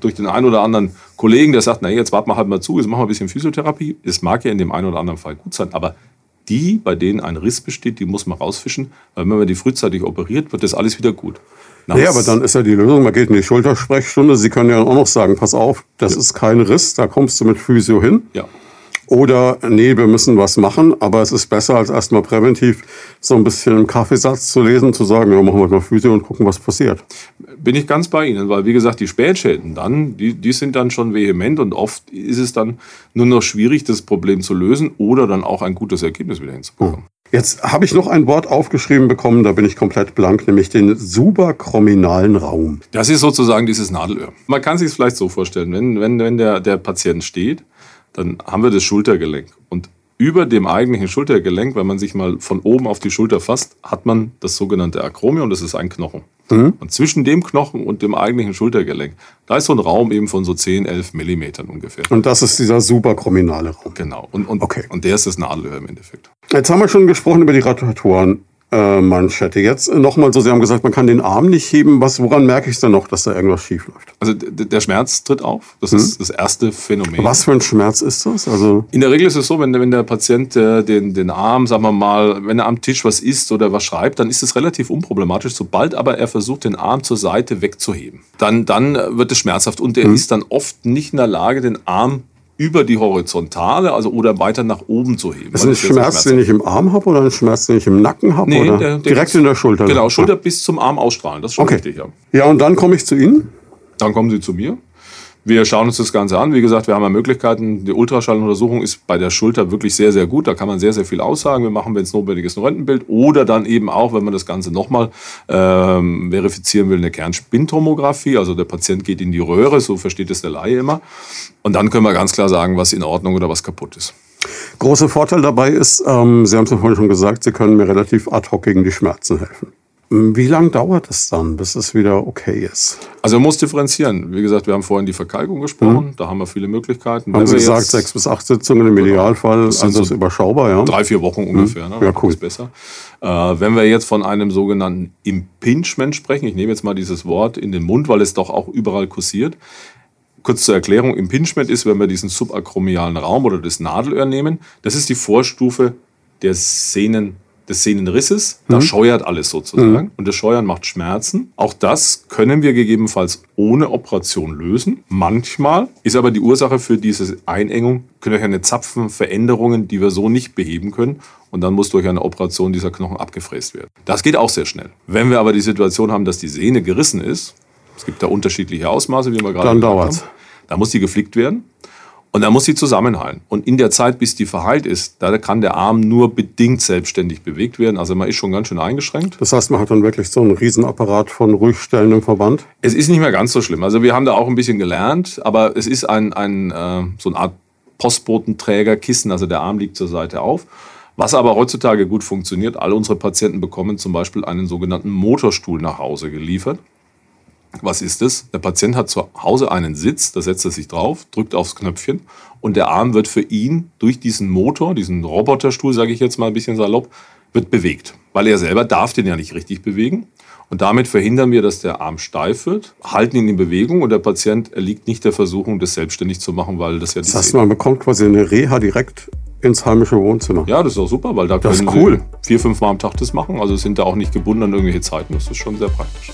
durch den einen oder anderen Kollegen, der sagt, na jetzt warten wir halt mal zu, jetzt machen wir ein bisschen Physiotherapie. Es mag ja in dem einen oder anderen Fall gut sein, aber die, bei denen ein Riss besteht, die muss man rausfischen, weil wenn man die frühzeitig operiert, wird das alles wieder gut. Ja, aber dann ist ja die Lösung, man geht in die Schultersprechstunde. Sie können ja auch noch sagen, pass auf, das ja. ist kein Riss, da kommst du mit Physio hin. Ja. Oder nee, wir müssen was machen, aber es ist besser, als erstmal präventiv so ein bisschen im Kaffeesatz zu lesen, zu sagen, ja, machen wir mal Physio und gucken, was passiert. Bin ich ganz bei Ihnen, weil wie gesagt, die Spätschäden dann, die, die sind dann schon vehement und oft ist es dann nur noch schwierig, das Problem zu lösen oder dann auch ein gutes Ergebnis wieder hinzubekommen. Hm. Jetzt habe ich noch ein Wort aufgeschrieben bekommen, da bin ich komplett blank, nämlich den suprachrominalen Raum. Das ist sozusagen dieses Nadelöhr. Man kann sich es vielleicht so vorstellen, wenn, wenn, wenn der, der Patient steht, dann haben wir das Schultergelenk. Und über dem eigentlichen Schultergelenk, wenn man sich mal von oben auf die Schulter fasst, hat man das sogenannte Akromion, das ist ein Knochen. Mhm. Und zwischen dem Knochen und dem eigentlichen Schultergelenk, da ist so ein Raum eben von so 10, 11 Millimetern ungefähr. Und das ist dieser superkrominale Raum. Genau. Und, und, okay. und der ist das Nadelöhr im Endeffekt. Jetzt haben wir schon gesprochen über die Rotatoren äh, Manschette. Jetzt nochmal so, Sie haben gesagt, man kann den Arm nicht heben. Was, woran merke ich denn noch, dass da irgendwas schief läuft? Also der Schmerz tritt auf. Das hm? ist das erste Phänomen. Was für ein Schmerz ist das? Also In der Regel ist es so, wenn, wenn der Patient äh, den, den Arm, sagen wir mal, wenn er am Tisch was isst oder was schreibt, dann ist es relativ unproblematisch. Sobald aber er versucht, den Arm zur Seite wegzuheben, dann, dann wird es schmerzhaft und er hm? ist dann oft nicht in der Lage, den Arm über die Horizontale, also oder weiter nach oben zu heben. Ist das ein Schmerz, den ich im Arm habe oder ein Schmerz, den ich im Nacken habe? Nee, oder der, der direkt in der Schulter? Genau, Schulter bis zum Arm ausstrahlen, das ist schon okay. richtig. Ja. ja, und dann komme ich zu Ihnen? Dann kommen Sie zu mir. Wir schauen uns das Ganze an. Wie gesagt, wir haben ja Möglichkeiten. Die Ultraschalluntersuchung ist bei der Schulter wirklich sehr, sehr gut. Da kann man sehr, sehr viel aussagen. Wir machen, wenn es notwendig ist, ein Röntgenbild oder dann eben auch, wenn man das Ganze nochmal ähm, verifizieren will, eine Kernspintomographie. Also der Patient geht in die Röhre, so versteht es der Laie immer. Und dann können wir ganz klar sagen, was in Ordnung oder was kaputt ist. Großer Vorteil dabei ist, ähm, Sie haben es vorhin schon gesagt, Sie können mir relativ ad hoc gegen die Schmerzen helfen. Wie lange dauert es dann, bis es wieder okay ist? Also man muss differenzieren. Wie gesagt, wir haben vorhin die Verkalkung gesprochen. Mhm. Da haben wir viele Möglichkeiten. Haben Sie gesagt, sechs bis acht Sitzungen im Idealfall, das also so überschaubar, ja? Drei, vier Wochen mhm. ungefähr. Mhm. Ne? Ja, cool. Ist besser. Äh, wenn wir jetzt von einem sogenannten Impingement sprechen, ich nehme jetzt mal dieses Wort in den Mund, weil es doch auch überall kursiert. Kurz zur Erklärung, Impingement ist, wenn wir diesen subakromialen Raum oder das Nadelöhr nehmen, das ist die Vorstufe der Sehnen des Sehnenrisses. Da mhm. scheuert alles sozusagen. Mhm. Und das Scheuern macht Schmerzen. Auch das können wir gegebenenfalls ohne Operation lösen. Manchmal ist aber die Ursache für diese Einengung knöcherne Zapfenveränderungen, die wir so nicht beheben können. Und dann muss durch eine Operation dieser Knochen abgefräst werden. Das geht auch sehr schnell. Wenn wir aber die Situation haben, dass die Sehne gerissen ist, es gibt da unterschiedliche Ausmaße, wie wir gerade dann dauert Dann muss die geflickt werden. Und dann muss sie zusammenhalten. Und in der Zeit, bis die verheilt ist, da kann der Arm nur bedingt selbstständig bewegt werden. Also man ist schon ganz schön eingeschränkt. Das heißt, man hat dann wirklich so einen Riesenapparat von Ruhigstellen im Verband? Es ist nicht mehr ganz so schlimm. Also wir haben da auch ein bisschen gelernt, aber es ist ein, ein äh, so eine Art Postbotenträger, Kissen, also der Arm liegt zur Seite auf. Was aber heutzutage gut funktioniert, alle unsere Patienten bekommen zum Beispiel einen sogenannten Motorstuhl nach Hause geliefert. Was ist es? Der Patient hat zu Hause einen Sitz, da setzt er sich drauf, drückt aufs Knöpfchen und der Arm wird für ihn durch diesen Motor, diesen Roboterstuhl, sage ich jetzt mal ein bisschen salopp, wird bewegt. Weil er selber darf den ja nicht richtig bewegen. Und damit verhindern wir, dass der Arm steif wird, halten ihn in Bewegung und der Patient erliegt nicht der Versuchung, das selbstständig zu machen, weil das ja Das heißt, man bekommt quasi eine Reha direkt ins heimische Wohnzimmer. Ja, das ist auch super, weil da das können cool. Sie vier, fünf Mal am Tag das machen. Also sind da auch nicht gebunden an irgendwelche Zeiten. Das ist schon sehr praktisch.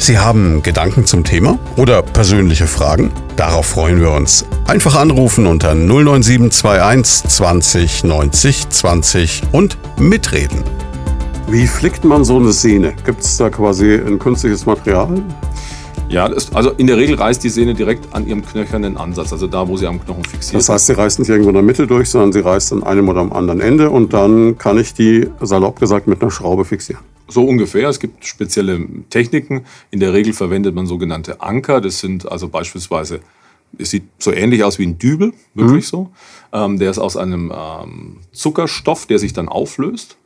Sie haben Gedanken zum Thema oder persönliche Fragen? Darauf freuen wir uns. Einfach anrufen unter 09721 20 90 20 und mitreden. Wie flickt man so eine Sehne? Gibt es da quasi ein künstliches Material? Ja, das, also in der Regel reißt die Sehne direkt an ihrem knöchernen Ansatz, also da, wo sie am Knochen fixiert ist. Das heißt, sie reißt nicht irgendwo in der Mitte durch, sondern sie reißt an einem oder am anderen Ende und dann kann ich die, salopp gesagt, mit einer Schraube fixieren. So ungefähr. Es gibt spezielle Techniken. In der Regel verwendet man sogenannte Anker. Das sind also beispielsweise, es sieht so ähnlich aus wie ein Dübel, wirklich mhm. so. Ähm, der ist aus einem ähm, Zuckerstoff, der sich dann auflöst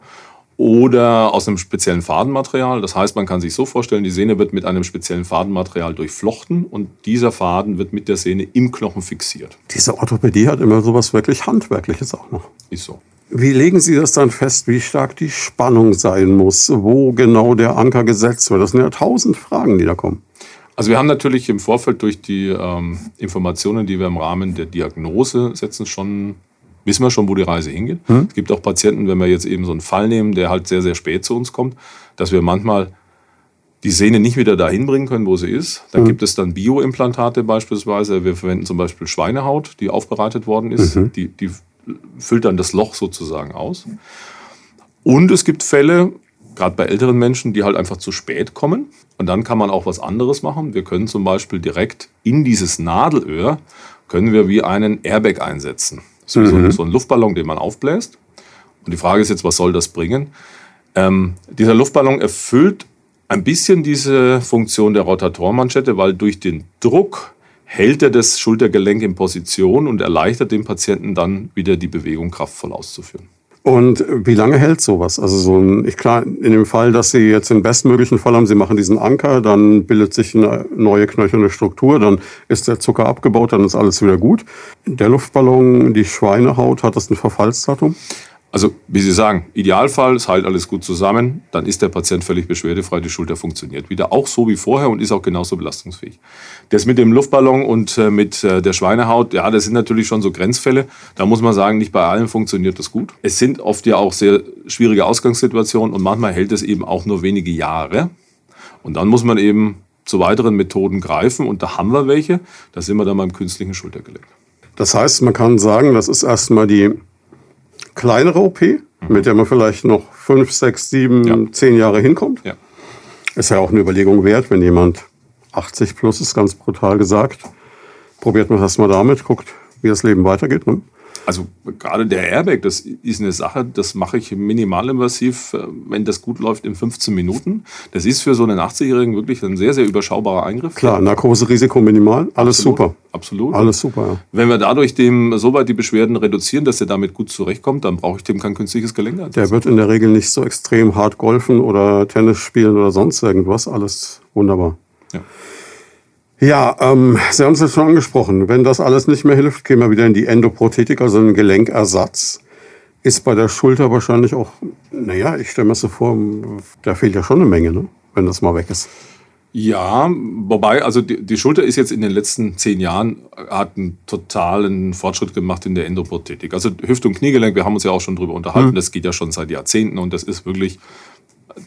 oder aus einem speziellen Fadenmaterial. Das heißt, man kann sich so vorstellen, die Sehne wird mit einem speziellen Fadenmaterial durchflochten und dieser Faden wird mit der Sehne im Knochen fixiert. Diese Orthopädie hat immer sowas wirklich Handwerkliches auch noch. Ist so. Wie legen Sie das dann fest, wie stark die Spannung sein muss, wo genau der Anker gesetzt wird? Das sind ja tausend Fragen, die da kommen. Also wir haben natürlich im Vorfeld durch die ähm, Informationen, die wir im Rahmen der Diagnose setzen, schon wissen wir schon, wo die Reise hingeht. Hm. Es gibt auch Patienten, wenn wir jetzt eben so einen Fall nehmen, der halt sehr, sehr spät zu uns kommt, dass wir manchmal die Sehne nicht wieder dahin bringen können, wo sie ist. Da mhm. gibt es dann Bioimplantate beispielsweise. Wir verwenden zum Beispiel Schweinehaut, die aufbereitet worden ist. Mhm. Die, die füllt dann das Loch sozusagen aus. Und es gibt Fälle, gerade bei älteren Menschen, die halt einfach zu spät kommen. Und dann kann man auch was anderes machen. Wir können zum Beispiel direkt in dieses Nadelöhr, können wir wie einen Airbag einsetzen. So, mhm. so, ein Luftballon, den man aufbläst. Und die Frage ist jetzt, was soll das bringen? Ähm, dieser Luftballon erfüllt ein bisschen diese Funktion der Rotatormanschette, weil durch den Druck hält er das Schultergelenk in Position und erleichtert dem Patienten dann wieder die Bewegung kraftvoll auszuführen. Und wie lange hält sowas? Also so ein, ich klar, in dem Fall, dass Sie jetzt den bestmöglichen Fall haben, Sie machen diesen Anker, dann bildet sich eine neue knöcherne Struktur, dann ist der Zucker abgebaut, dann ist alles wieder gut. Der Luftballon, die Schweinehaut, hat das ein Verfallsdatum? Also, wie Sie sagen, Idealfall, es heilt alles gut zusammen, dann ist der Patient völlig beschwerdefrei, die Schulter funktioniert wieder, auch so wie vorher und ist auch genauso belastungsfähig. Das mit dem Luftballon und äh, mit äh, der Schweinehaut, ja, das sind natürlich schon so Grenzfälle. Da muss man sagen, nicht bei allen funktioniert das gut. Es sind oft ja auch sehr schwierige Ausgangssituationen und manchmal hält es eben auch nur wenige Jahre. Und dann muss man eben zu weiteren Methoden greifen und da haben wir welche. Da sind wir dann beim künstlichen Schultergelenk. Das heißt, man kann sagen, das ist erstmal die kleinere OP, mhm. mit der man vielleicht noch fünf, sechs, sieben, ja. zehn Jahre hinkommt. Ja. Ist ja auch eine Überlegung wert, wenn jemand 80 plus ist, ganz brutal gesagt. Probiert man das mal damit, guckt, wie das Leben weitergeht. Ne? Also gerade der Airbag, das ist eine Sache, das mache ich minimalinvasiv, äh, wenn das gut läuft, in 15 Minuten. Das ist für so einen 80-Jährigen wirklich ein sehr, sehr überschaubarer Eingriff. Klar, Narkoserisiko minimal, alles absolut, super. Absolut. Alles super, ja. Wenn wir dadurch dem soweit die Beschwerden reduzieren, dass er damit gut zurechtkommt, dann brauche ich dem kein künstliches Gelenk. Einsetzen. Der wird in der Regel nicht so extrem hart golfen oder Tennis spielen oder sonst irgendwas. Alles wunderbar. Ja. Ja, ähm, Sie haben es jetzt schon angesprochen. Wenn das alles nicht mehr hilft, gehen wir wieder in die Endoprothetik, also einen Gelenkersatz. Ist bei der Schulter wahrscheinlich auch, naja, ich stelle mir so vor, da fehlt ja schon eine Menge, ne? wenn das mal weg ist. Ja, wobei, also die, die, Schulter ist jetzt in den letzten zehn Jahren, hat einen totalen Fortschritt gemacht in der Endoprothetik. Also Hüft- und Kniegelenk, wir haben uns ja auch schon drüber unterhalten, hm. das geht ja schon seit Jahrzehnten und das ist wirklich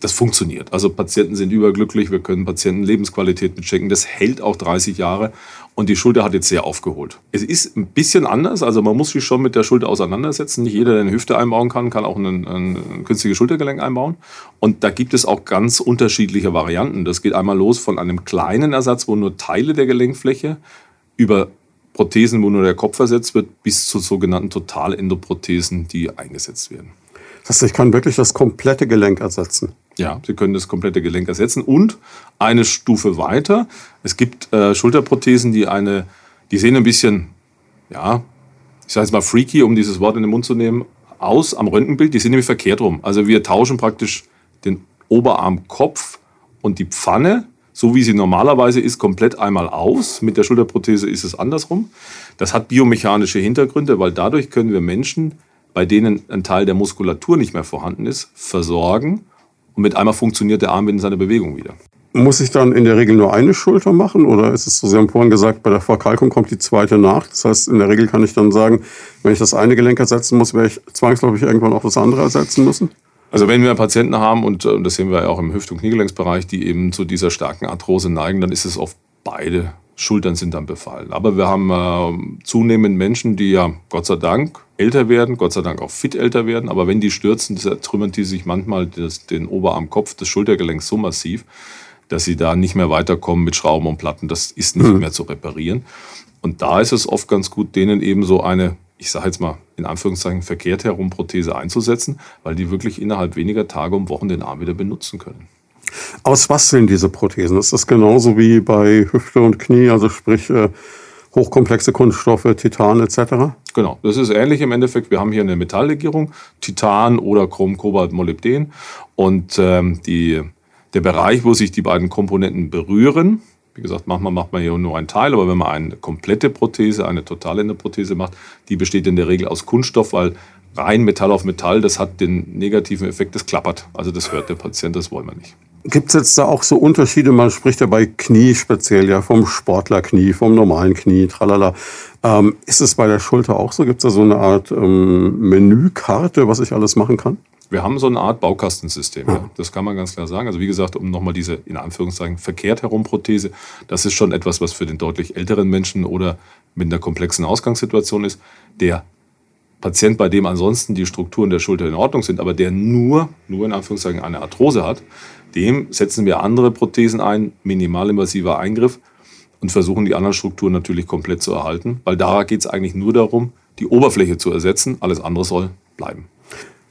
das funktioniert. Also Patienten sind überglücklich, wir können Patienten Lebensqualität mitchecken. Das hält auch 30 Jahre und die Schulter hat jetzt sehr aufgeholt. Es ist ein bisschen anders, also man muss sich schon mit der Schulter auseinandersetzen. Nicht jeder, der eine Hüfte einbauen kann, kann auch ein, ein künstliches Schultergelenk einbauen. Und da gibt es auch ganz unterschiedliche Varianten. Das geht einmal los von einem kleinen Ersatz, wo nur Teile der Gelenkfläche über Prothesen, wo nur der Kopf ersetzt wird, bis zu sogenannten Totalendoprothesen, die eingesetzt werden. Das ich kann wirklich das komplette Gelenk ersetzen. Ja, Sie können das komplette Gelenk ersetzen. Und eine Stufe weiter, es gibt äh, Schulterprothesen, die eine, die sehen ein bisschen, ja, ich sage jetzt mal freaky, um dieses Wort in den Mund zu nehmen, aus am Röntgenbild. Die sind nämlich verkehrt rum. Also wir tauschen praktisch den Oberarmkopf und die Pfanne, so wie sie normalerweise ist, komplett einmal aus. Mit der Schulterprothese ist es andersrum. Das hat biomechanische Hintergründe, weil dadurch können wir Menschen bei denen ein Teil der Muskulatur nicht mehr vorhanden ist, versorgen und mit einmal funktioniert der Arm in seiner Bewegung wieder. Muss ich dann in der Regel nur eine Schulter machen oder ist es so, Sie haben vorhin gesagt, bei der Verkalkung kommt die zweite nach. Das heißt, in der Regel kann ich dann sagen, wenn ich das eine Gelenk ersetzen muss, werde ich zwangsläufig irgendwann auch das andere ersetzen müssen? Also wenn wir Patienten haben, und, und das sehen wir ja auch im Hüft- und Kniegelenksbereich, die eben zu dieser starken Arthrose neigen, dann ist es oft beide Schultern sind dann befallen. Aber wir haben äh, zunehmend Menschen, die ja Gott sei Dank älter werden, Gott sei Dank auch fit älter werden. Aber wenn die stürzen, zertrümmern die sich manchmal das, den Oberarmkopf des Schultergelenks so massiv, dass sie da nicht mehr weiterkommen mit Schrauben und Platten. Das ist nicht mhm. mehr zu reparieren. Und da ist es oft ganz gut, denen eben so eine, ich sage jetzt mal in Anführungszeichen, verkehrt herum Prothese einzusetzen, weil die wirklich innerhalb weniger Tage und Wochen den Arm wieder benutzen können. Aus was sind diese Prothesen? Ist das genauso wie bei Hüfte und Knie, also sprich äh, hochkomplexe Kunststoffe, Titan etc.? Genau, das ist ähnlich im Endeffekt. Wir haben hier eine Metalllegierung, Titan oder Chrom, Kobalt, Molybden. Und ähm, die, der Bereich, wo sich die beiden Komponenten berühren, wie gesagt, manchmal macht man hier nur einen Teil, aber wenn man eine komplette Prothese, eine totale Prothese macht, die besteht in der Regel aus Kunststoff, weil rein Metall auf Metall, das hat den negativen Effekt, das klappert. Also das hört der Patient, das wollen wir nicht. Gibt es jetzt da auch so Unterschiede? Man spricht ja bei Knie speziell ja vom Sportlerknie, vom normalen Knie, tralala. Ähm, ist es bei der Schulter auch so? Gibt es da so eine Art ähm, Menükarte, was ich alles machen kann? Wir haben so eine Art Baukastensystem, ja. ja. Das kann man ganz klar sagen. Also wie gesagt, um nochmal diese, in Anführungszeichen, verkehrt herum Prothese, das ist schon etwas, was für den deutlich älteren Menschen oder mit einer komplexen Ausgangssituation ist. Der Patient, bei dem ansonsten die Strukturen der Schulter in Ordnung sind, aber der nur, nur in Anführungszeichen eine Arthrose hat, dem setzen wir andere Prothesen ein, minimalinvasiver Eingriff und versuchen die anderen Strukturen natürlich komplett zu erhalten, weil da geht es eigentlich nur darum, die Oberfläche zu ersetzen, alles andere soll bleiben.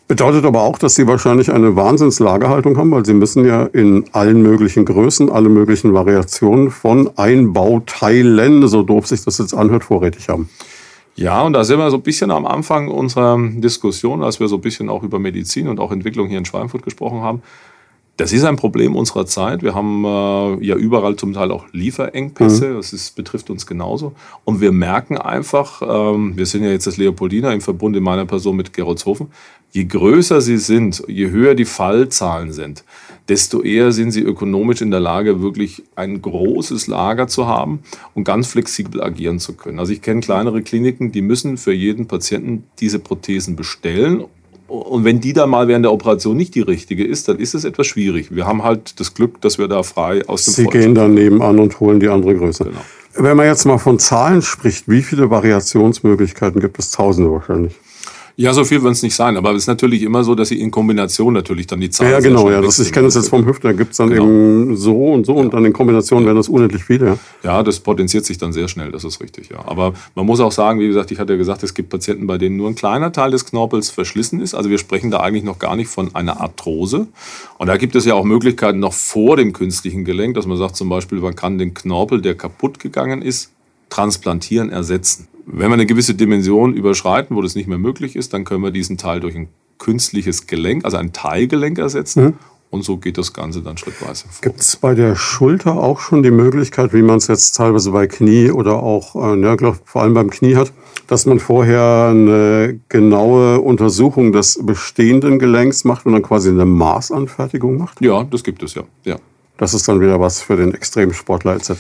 Bedeutet aber auch, dass Sie wahrscheinlich eine Wahnsinnslagerhaltung haben, weil Sie müssen ja in allen möglichen Größen, alle möglichen Variationen von Einbauteilen, so doof sich das jetzt anhört, vorrätig haben. Ja, und da sind wir so ein bisschen am Anfang unserer Diskussion, als wir so ein bisschen auch über Medizin und auch Entwicklung hier in Schweinfurt gesprochen haben. Das ist ein Problem unserer Zeit. Wir haben äh, ja überall zum Teil auch Lieferengpässe. Mhm. Das ist, betrifft uns genauso. Und wir merken einfach, ähm, wir sind ja jetzt das Leopoldina im Verbund in meiner Person mit Geroldshofen, je größer sie sind, je höher die Fallzahlen sind, desto eher sind sie ökonomisch in der Lage, wirklich ein großes Lager zu haben und ganz flexibel agieren zu können. Also ich kenne kleinere Kliniken, die müssen für jeden Patienten diese Prothesen bestellen und wenn die dann mal während der Operation nicht die richtige ist, dann ist es etwas schwierig. Wir haben halt das Glück, dass wir da frei aus dem Sie gehen dann nebenan und holen die andere Größe. Genau. Wenn man jetzt mal von Zahlen spricht, wie viele Variationsmöglichkeiten gibt es? Tausende wahrscheinlich. Ja, so viel wird es nicht sein, aber es ist natürlich immer so, dass sie in Kombination natürlich dann die Zahlen. Ja, genau, ja. Das, ich kenne das jetzt vom Hüfter, da gibt es dann genau. eben so und so ja. und dann in Kombination ja. werden das unendlich viele. Ja. ja, das potenziert sich dann sehr schnell, das ist richtig, ja. Aber man muss auch sagen, wie gesagt, ich hatte ja gesagt, es gibt Patienten, bei denen nur ein kleiner Teil des Knorpels verschlissen ist. Also wir sprechen da eigentlich noch gar nicht von einer Arthrose. Und da gibt es ja auch Möglichkeiten noch vor dem künstlichen Gelenk, dass man sagt zum Beispiel, man kann den Knorpel, der kaputt gegangen ist, transplantieren, ersetzen. Wenn wir eine gewisse Dimension überschreiten, wo das nicht mehr möglich ist, dann können wir diesen Teil durch ein künstliches Gelenk, also ein Teilgelenk ersetzen. Mhm. Und so geht das Ganze dann schrittweise vor. Gibt es bei der Schulter auch schon die Möglichkeit, wie man es jetzt teilweise bei Knie oder auch, äh, ja, glaub, vor allem beim Knie hat, dass man vorher eine genaue Untersuchung des bestehenden Gelenks macht und dann quasi eine Maßanfertigung macht? Ja, das gibt es ja. ja. Das ist dann wieder was für den Extremsportler etc.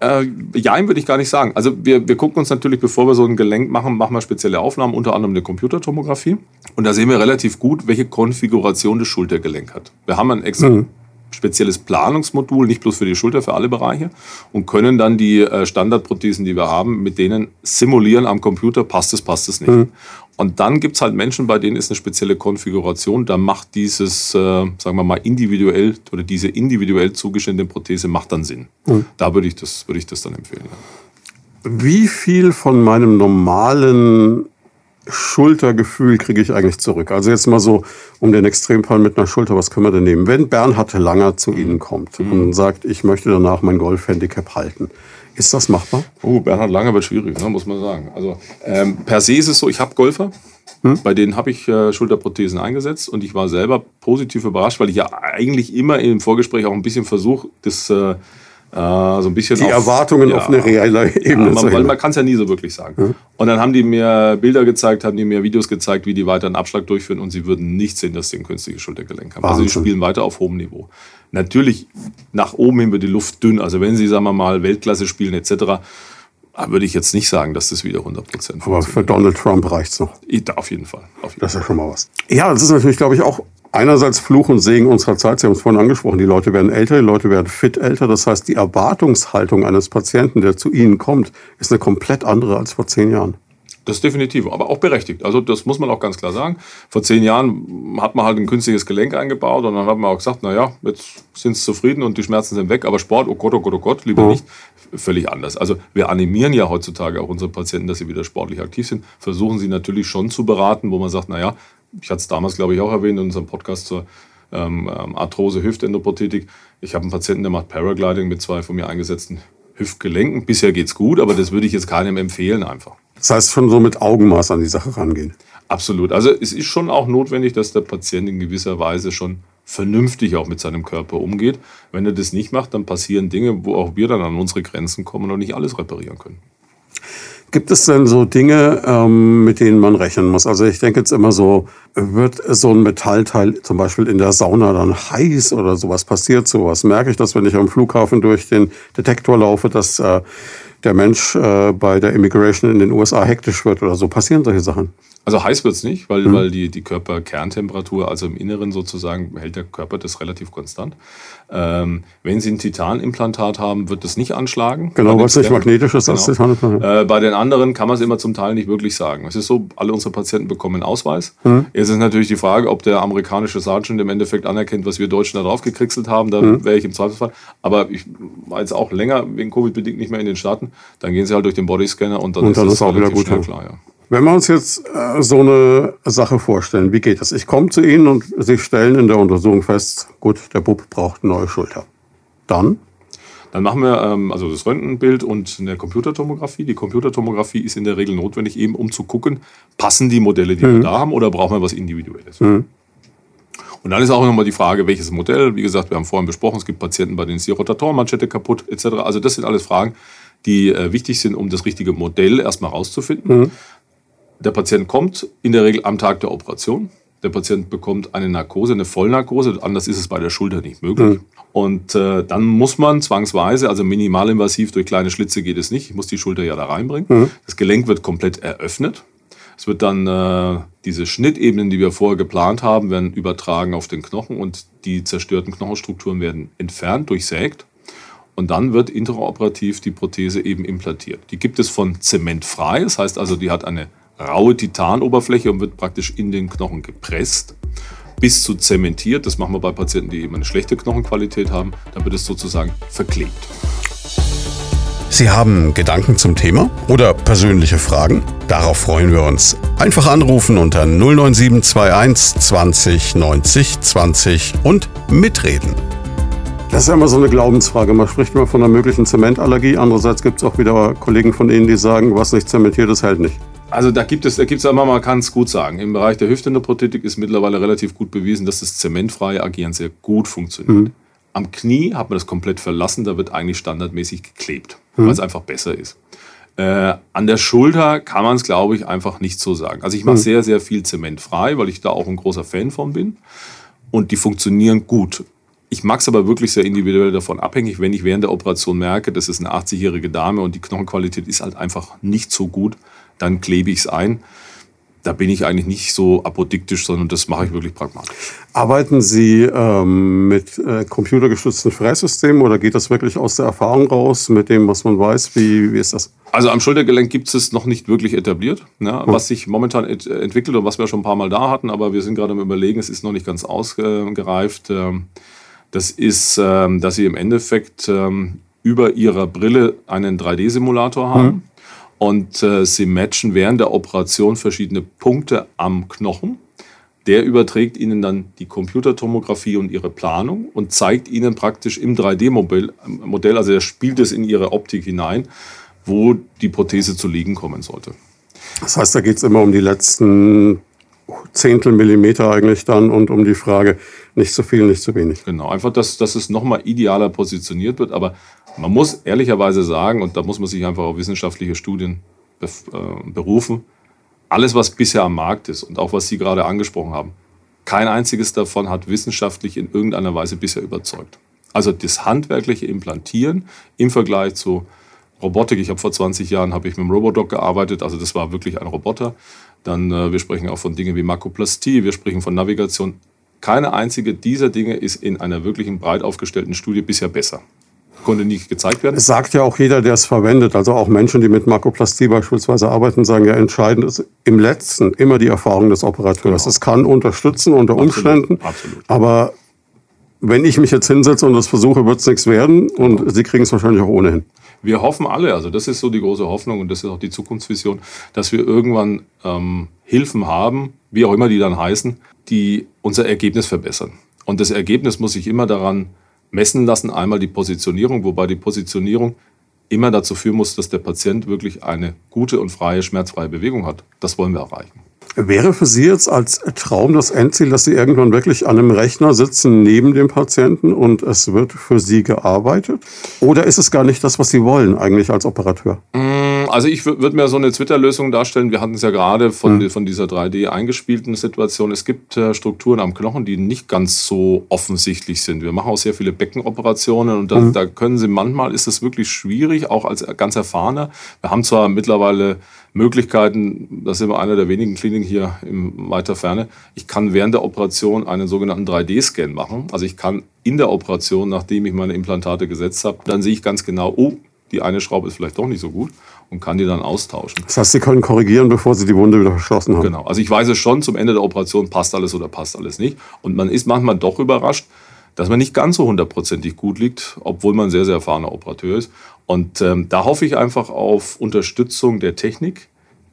Äh, Jein würde ich gar nicht sagen. Also wir, wir gucken uns natürlich, bevor wir so ein Gelenk machen, machen wir spezielle Aufnahmen, unter anderem eine Computertomographie. Und da sehen wir relativ gut, welche Konfiguration das Schultergelenk hat. Wir haben ein extra mhm. Spezielles Planungsmodul, nicht bloß für die Schulter, für alle Bereiche. Und können dann die äh, Standardprothesen, die wir haben, mit denen simulieren am Computer, passt es, passt es nicht. Mhm. Und dann gibt es halt Menschen, bei denen ist eine spezielle Konfiguration, da macht dieses, äh, sagen wir mal, individuell oder diese individuell zugeschnittene Prothese macht dann Sinn. Mhm. Da würde ich, das, würd ich das dann empfehlen. Ja. Wie viel von meinem normalen Schultergefühl kriege ich eigentlich zurück? Also jetzt mal so um den Extremfall mit einer Schulter, was können wir denn nehmen? Wenn Bernhard Langer zu Ihnen kommt mhm. und sagt, ich möchte danach mein Golfhandicap halten, ist das machbar? Oh, Bernhard Langer wird schwierig, ne, muss man sagen. Also ähm, per se ist es so, ich habe Golfer, hm? bei denen habe ich äh, Schulterprothesen eingesetzt und ich war selber positiv überrascht, weil ich ja eigentlich immer im Vorgespräch auch ein bisschen versuche, das äh, äh, so ein bisschen die auf, Erwartungen ja, auf eine reelle Ebene. Ja, man, weil man kann es ja nie so wirklich sagen. Mhm. Und dann haben die mir Bilder gezeigt, haben die mir Videos gezeigt, wie die weiter einen Abschlag durchführen und sie würden nicht sehen, dass sie ein künstliches Schultergelenk haben. Wahnsinn. Also die spielen weiter auf hohem Niveau. Natürlich nach oben hin wird die Luft dünn. Also wenn sie, sagen wir mal, Weltklasse spielen etc., würde ich jetzt nicht sagen, dass das wieder 100 Prozent Aber für Donald Trump reicht es noch. Auf jeden Fall. Auf jeden das ist ja schon mal was. Ja, das ist natürlich, glaube ich, auch einerseits Fluch und Segen unserer Zeit. Sie haben es vorhin angesprochen, die Leute werden älter, die Leute werden fit älter. Das heißt, die Erwartungshaltung eines Patienten, der zu Ihnen kommt, ist eine komplett andere als vor zehn Jahren. Das ist definitiv, aber auch berechtigt. Also das muss man auch ganz klar sagen. Vor zehn Jahren hat man halt ein künstliches Gelenk eingebaut und dann hat man auch gesagt, naja, jetzt sind sie zufrieden und die Schmerzen sind weg, aber Sport, oh Gott, oh Gott, oh Gott, lieber mhm. nicht. Völlig anders. Also wir animieren ja heutzutage auch unsere Patienten, dass sie wieder sportlich aktiv sind, versuchen sie natürlich schon zu beraten, wo man sagt, naja, ich hatte es damals, glaube ich, auch erwähnt in unserem Podcast zur ähm, ähm Arthrose, Hüftendoprothetik. Ich habe einen Patienten, der macht Paragliding mit zwei von mir eingesetzten Hüftgelenken. Bisher geht es gut, aber das würde ich jetzt keinem empfehlen einfach. Das heißt, schon so mit Augenmaß an die Sache rangehen. Absolut. Also es ist schon auch notwendig, dass der Patient in gewisser Weise schon vernünftig auch mit seinem Körper umgeht. Wenn er das nicht macht, dann passieren Dinge, wo auch wir dann an unsere Grenzen kommen und nicht alles reparieren können. Gibt es denn so Dinge, ähm, mit denen man rechnen muss? Also ich denke jetzt immer so, wird so ein Metallteil zum Beispiel in der Sauna dann heiß oder sowas? Passiert sowas? Merke ich das, wenn ich am Flughafen durch den Detektor laufe, dass äh, der Mensch äh, bei der Immigration in den USA hektisch wird oder so. Passieren solche Sachen? Also heiß wird es nicht, weil, mhm. weil die, die Körperkerntemperatur, also im Inneren sozusagen, hält der Körper das relativ konstant. Ähm, wenn Sie ein Titanimplantat haben, wird das nicht anschlagen. Genau, weil es nicht magnetisch ist genau. Titanimplantat. Äh, bei den anderen kann man es immer zum Teil nicht wirklich sagen. Es ist so, alle unsere Patienten bekommen einen Ausweis. Mhm. Jetzt ist natürlich die Frage, ob der amerikanische Sergeant im Endeffekt anerkennt, was wir Deutschen da drauf gekriegselt haben. Da mhm. wäre ich im Zweifelsfall. Aber ich war jetzt auch länger wegen Covid-bedingt nicht mehr in den Staaten. Dann gehen Sie halt durch den Bodyscanner und dann, und ist es auch wieder gut. Klar, ja. Wenn wir uns jetzt äh, so eine Sache vorstellen, wie geht das? Ich komme zu Ihnen und Sie stellen in der Untersuchung fest, gut, der Bub braucht eine neue Schulter. Dann? Dann machen wir ähm, also das Röntgenbild und eine Computertomographie. Die Computertomographie ist in der Regel notwendig, eben um zu gucken, passen die Modelle, die mhm. wir da haben, oder brauchen wir was Individuelles? Mhm. Und dann ist auch nochmal die Frage, welches Modell. Wie gesagt, wir haben vorhin besprochen, es gibt Patienten, bei denen ist die Rotatorenmanschette kaputt, etc. Also das sind alles Fragen, die äh, wichtig sind, um das richtige Modell erstmal rauszufinden. Mhm. Der Patient kommt in der Regel am Tag der Operation. Der Patient bekommt eine Narkose, eine Vollnarkose. Anders ist es bei der Schulter nicht möglich. Mhm. Und äh, dann muss man zwangsweise, also minimalinvasiv durch kleine Schlitze geht es nicht. Ich muss die Schulter ja da reinbringen. Mhm. Das Gelenk wird komplett eröffnet. Es wird dann äh, diese Schnittebenen, die wir vorher geplant haben, werden übertragen auf den Knochen und die zerstörten Knochenstrukturen werden entfernt, durchsägt. Und dann wird interoperativ die Prothese eben implantiert. Die gibt es von Zement frei, das heißt also, die hat eine raue Titanoberfläche und wird praktisch in den Knochen gepresst bis zu zementiert. Das machen wir bei Patienten, die eben eine schlechte Knochenqualität haben. Dann wird es sozusagen verklebt. Sie haben Gedanken zum Thema oder persönliche Fragen? Darauf freuen wir uns. Einfach anrufen unter 09721 20 90 20 und mitreden. Das ist ja immer so eine Glaubensfrage. Man spricht immer von einer möglichen Zementallergie. Andererseits gibt es auch wieder Kollegen von Ihnen, die sagen, was nicht zementiert ist, hält nicht. Also da gibt es, da gibt es einmal, man kann es gut sagen. Im Bereich der Hüftendoprothetik ist mittlerweile relativ gut bewiesen, dass das zementfreie Agieren sehr gut funktioniert. Mhm. Am Knie hat man das komplett verlassen, da wird eigentlich standardmäßig geklebt, mhm. weil es einfach besser ist. Äh, an der Schulter kann man es, glaube ich, einfach nicht so sagen. Also ich mache mhm. sehr, sehr viel zementfrei, weil ich da auch ein großer Fan von bin. Und die funktionieren gut. Ich mag es aber wirklich sehr individuell davon abhängig, wenn ich während der Operation merke, das ist eine 80-jährige Dame und die Knochenqualität ist halt einfach nicht so gut, dann klebe ich es ein. Da bin ich eigentlich nicht so apodiktisch, sondern das mache ich wirklich pragmatisch. Arbeiten Sie ähm, mit äh, computergestützten Frässystemen oder geht das wirklich aus der Erfahrung raus, mit dem, was man weiß? Wie, wie ist das? Also am Schultergelenk gibt es noch nicht wirklich etabliert. Ne? Hm. Was sich momentan ent entwickelt und was wir schon ein paar Mal da hatten, aber wir sind gerade am Überlegen, es ist noch nicht ganz ausgereift. Ähm, das ist, ähm, dass Sie im Endeffekt ähm, über Ihrer Brille einen 3D-Simulator haben. Hm und äh, sie matchen während der Operation verschiedene Punkte am Knochen. Der überträgt Ihnen dann die Computertomographie und Ihre Planung und zeigt Ihnen praktisch im 3D-Modell, also er spielt es in Ihre Optik hinein, wo die Prothese zu liegen kommen sollte. Das heißt, da geht es immer um die letzten Zehntel Millimeter eigentlich dann und um die Frage, nicht zu viel, nicht zu wenig. Genau, einfach, dass, dass es nochmal idealer positioniert wird. Aber man muss ehrlicherweise sagen, und da muss man sich einfach auf wissenschaftliche Studien äh, berufen, alles, was bisher am Markt ist und auch was Sie gerade angesprochen haben, kein einziges davon hat wissenschaftlich in irgendeiner Weise bisher überzeugt. Also das handwerkliche Implantieren im Vergleich zu Robotik. Ich habe vor 20 Jahren habe ich mit dem Robodoc gearbeitet, also das war wirklich ein Roboter. Dann äh, wir sprechen auch von Dingen wie Makroplastie, wir sprechen von Navigation. keine einzige dieser Dinge ist in einer wirklichen breit aufgestellten Studie bisher besser konnte nicht gezeigt werden. Es sagt ja auch jeder, der es verwendet, also auch Menschen, die mit Makroplastie beispielsweise arbeiten, sagen ja, entscheidend ist im letzten immer die Erfahrung des Operateurs. Genau. Es kann unterstützen unter Umständen, absolut, absolut. aber wenn ich mich jetzt hinsetze und das versuche, wird es nichts werden und genau. Sie kriegen es wahrscheinlich auch ohnehin. Wir hoffen alle, also das ist so die große Hoffnung und das ist auch die Zukunftsvision, dass wir irgendwann ähm, Hilfen haben, wie auch immer die dann heißen, die unser Ergebnis verbessern. Und das Ergebnis muss sich immer daran messen lassen. Einmal die Positionierung, wobei die Positionierung immer dazu führen muss, dass der Patient wirklich eine gute und freie, schmerzfreie Bewegung hat. Das wollen wir erreichen. Wäre für Sie jetzt als Traum das Endziel, dass Sie irgendwann wirklich an einem Rechner sitzen neben dem Patienten und es wird für Sie gearbeitet? Oder ist es gar nicht das, was Sie wollen eigentlich als Operateur? Mm, also ich würde mir so eine Twitter-Lösung darstellen. Wir hatten es ja gerade von, mhm. von dieser 3D eingespielten Situation. Es gibt äh, Strukturen am Knochen, die nicht ganz so offensichtlich sind. Wir machen auch sehr viele Beckenoperationen und da, mhm. da können Sie manchmal, ist es wirklich schwierig, auch als ganz Erfahrener. Wir haben zwar mittlerweile Möglichkeiten, das ist immer einer der wenigen Kliniken hier in weiter Ferne. Ich kann während der Operation einen sogenannten 3D-Scan machen. Also ich kann in der Operation, nachdem ich meine Implantate gesetzt habe, dann sehe ich ganz genau, oh, die eine Schraube ist vielleicht doch nicht so gut und kann die dann austauschen. Das heißt, Sie können korrigieren, bevor Sie die Wunde wieder verschlossen haben. Genau. Also ich weiß es schon zum Ende der Operation, passt alles oder passt alles nicht. Und man ist manchmal doch überrascht, dass man nicht ganz so hundertprozentig gut liegt, obwohl man sehr, sehr erfahrener Operateur ist. Und ähm, da hoffe ich einfach auf Unterstützung der Technik,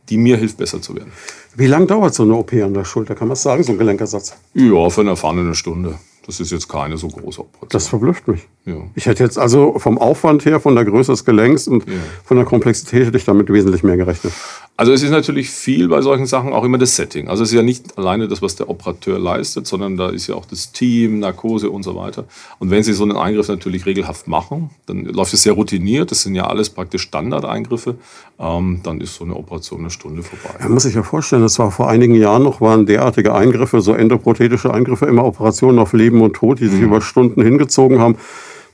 die mir hilft, besser zu werden. Wie lange dauert so eine OP an der Schulter? Kann man sagen, so ein Gelenkersatz? Ja, für eine erfahrene Stunde. Das ist jetzt keine so große Operation. Das verblüfft mich. Ja. Ich hätte jetzt also vom Aufwand her, von der Größe des Gelenks und ja. von der Komplexität hätte ich damit wesentlich mehr gerechnet. Also es ist natürlich viel bei solchen Sachen auch immer das Setting. Also es ist ja nicht alleine das, was der Operateur leistet, sondern da ist ja auch das Team, Narkose und so weiter. Und wenn Sie so einen Eingriff natürlich regelhaft machen, dann läuft es sehr routiniert. Das sind ja alles praktisch Standardeingriffe. Ähm, dann ist so eine Operation eine Stunde vorbei. Man muss sich ja vorstellen, das war vor einigen Jahren noch, waren derartige Eingriffe, so endoprothetische Eingriffe, immer Operationen auf Leben und Tod, die sich mhm. über Stunden hingezogen haben,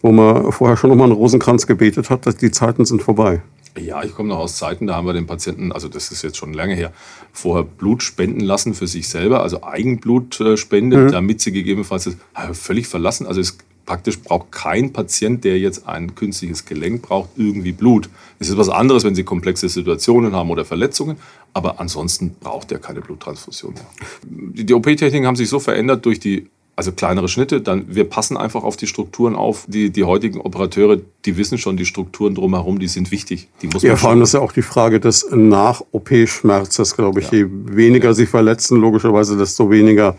wo man vorher schon nochmal einen Rosenkranz gebetet hat, dass die Zeiten sind vorbei. Ja, ich komme noch aus Zeiten, da haben wir den Patienten, also das ist jetzt schon lange her, vorher Blut spenden lassen für sich selber, also Eigenblut äh, spendet, mhm. damit sie gegebenenfalls das, äh, völlig verlassen. Also es praktisch braucht kein Patient, der jetzt ein künstliches Gelenk braucht, irgendwie Blut. Es ist was anderes, wenn sie komplexe Situationen haben oder Verletzungen, aber ansonsten braucht er keine Bluttransfusion mehr. Die OP-Techniken haben sich so verändert durch die also kleinere Schnitte, dann wir passen einfach auf die Strukturen auf. Die, die heutigen Operateure, die wissen schon, die Strukturen drumherum, die sind wichtig. Die muss man ja, vor allem ist ja auch die Frage des Nach-OP-Schmerzes, glaube ich. Ja. Je weniger ja. sie verletzen, logischerweise, desto weniger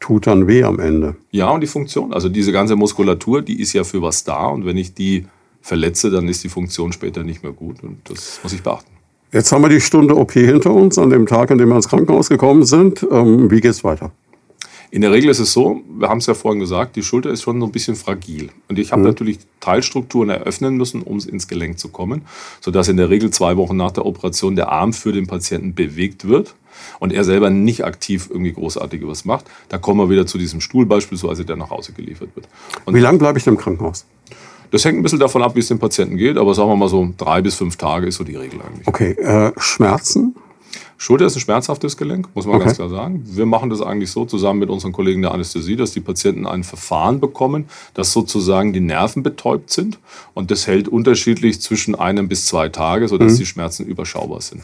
tut dann weh am Ende. Ja, und die Funktion, also diese ganze Muskulatur, die ist ja für was da. Und wenn ich die verletze, dann ist die Funktion später nicht mehr gut. Und das muss ich beachten. Jetzt haben wir die Stunde OP hinter uns, an dem Tag, an dem wir ins Krankenhaus gekommen sind. Ähm, wie es weiter? In der Regel ist es so, wir haben es ja vorhin gesagt, die Schulter ist schon so ein bisschen fragil. Und ich habe mhm. natürlich Teilstrukturen eröffnen müssen, um es ins Gelenk zu kommen, sodass in der Regel zwei Wochen nach der Operation der Arm für den Patienten bewegt wird und er selber nicht aktiv irgendwie großartig was macht. Da kommen wir wieder zu diesem Stuhl beispielsweise, der nach Hause geliefert wird. Und wie lange bleibe ich denn im Krankenhaus? Das hängt ein bisschen davon ab, wie es dem Patienten geht, aber sagen wir mal so drei bis fünf Tage ist so die Regel eigentlich. Okay, äh, Schmerzen? Schulter ist ein schmerzhaftes Gelenk, muss man okay. ganz klar sagen. Wir machen das eigentlich so zusammen mit unseren Kollegen der Anästhesie, dass die Patienten ein Verfahren bekommen, dass sozusagen die Nerven betäubt sind. Und das hält unterschiedlich zwischen einem bis zwei Tage, sodass mhm. die Schmerzen überschaubar sind.